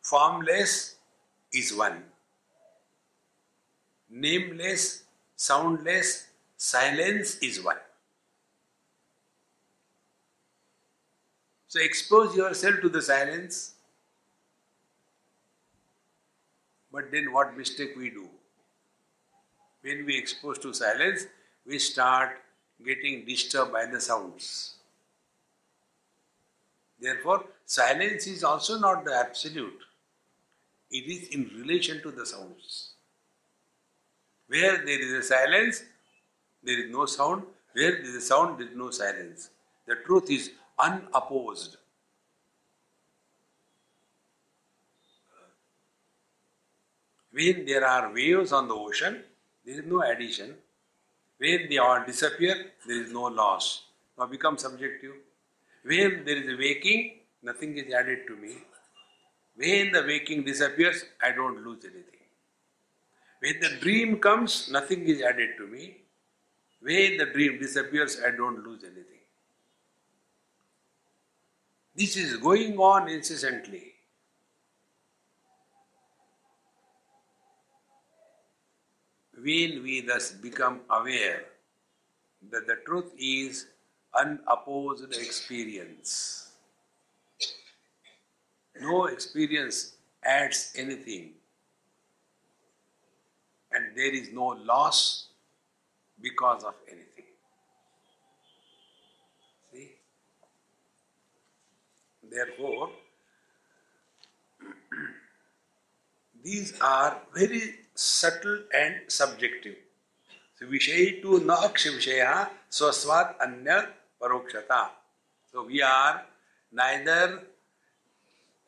[SPEAKER 1] formless is one nameless, soundless, silence is one. So expose yourself to the silence. But then what mistake we do? When we expose to silence, we start getting disturbed by the sounds. Therefore, silence is also not the absolute. It is in relation to the sounds. Where there is a silence, there is no sound. Where there is a sound, there is no silence. The truth is unopposed. When there are waves on the ocean, there is no addition. When they all disappear, there is no loss. Now become subjective. When there is a waking, nothing is added to me. When the waking disappears, I don't lose anything. When the dream comes, nothing is added to me. When the dream disappears, I don't lose anything. This is going on incessantly. When we thus become aware that the truth is unopposed experience, no experience adds anything, and there is no loss because of anything. Therefore, [CLEARS THROAT] these are very subtle and subjective. So Vishay to Naksh Vishaya Swasvat Anya Parokshata. So we are neither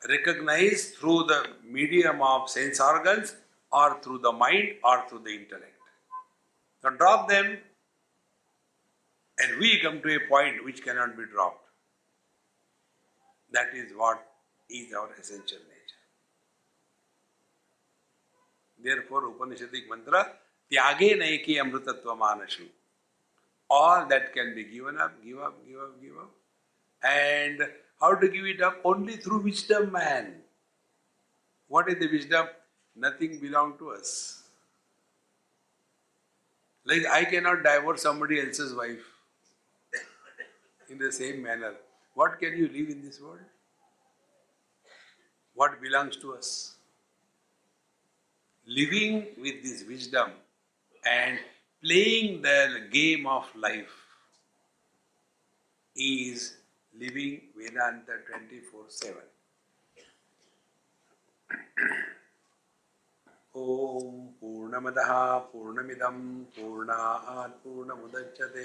[SPEAKER 1] recognized through the medium of sense organs or through the mind or through the intellect. So drop them and we come to a point which cannot be dropped. That is what is our essential nature. Therefore, Upanishadic mantra, Tyage naiki amrutattva manashu. All that can be given up, give up, give up, give up. And how to give it up? Only through wisdom, man. What is the wisdom? Nothing belongs to us. Like I cannot divorce somebody else's wife in the same manner. What can you live in this world? What belongs to us? Living with this wisdom and playing the game of life is living Vedanta 24 7. ॐ पूर्णमदः पूर्णमिदं पूर्णात् पूर्णमुदच्यते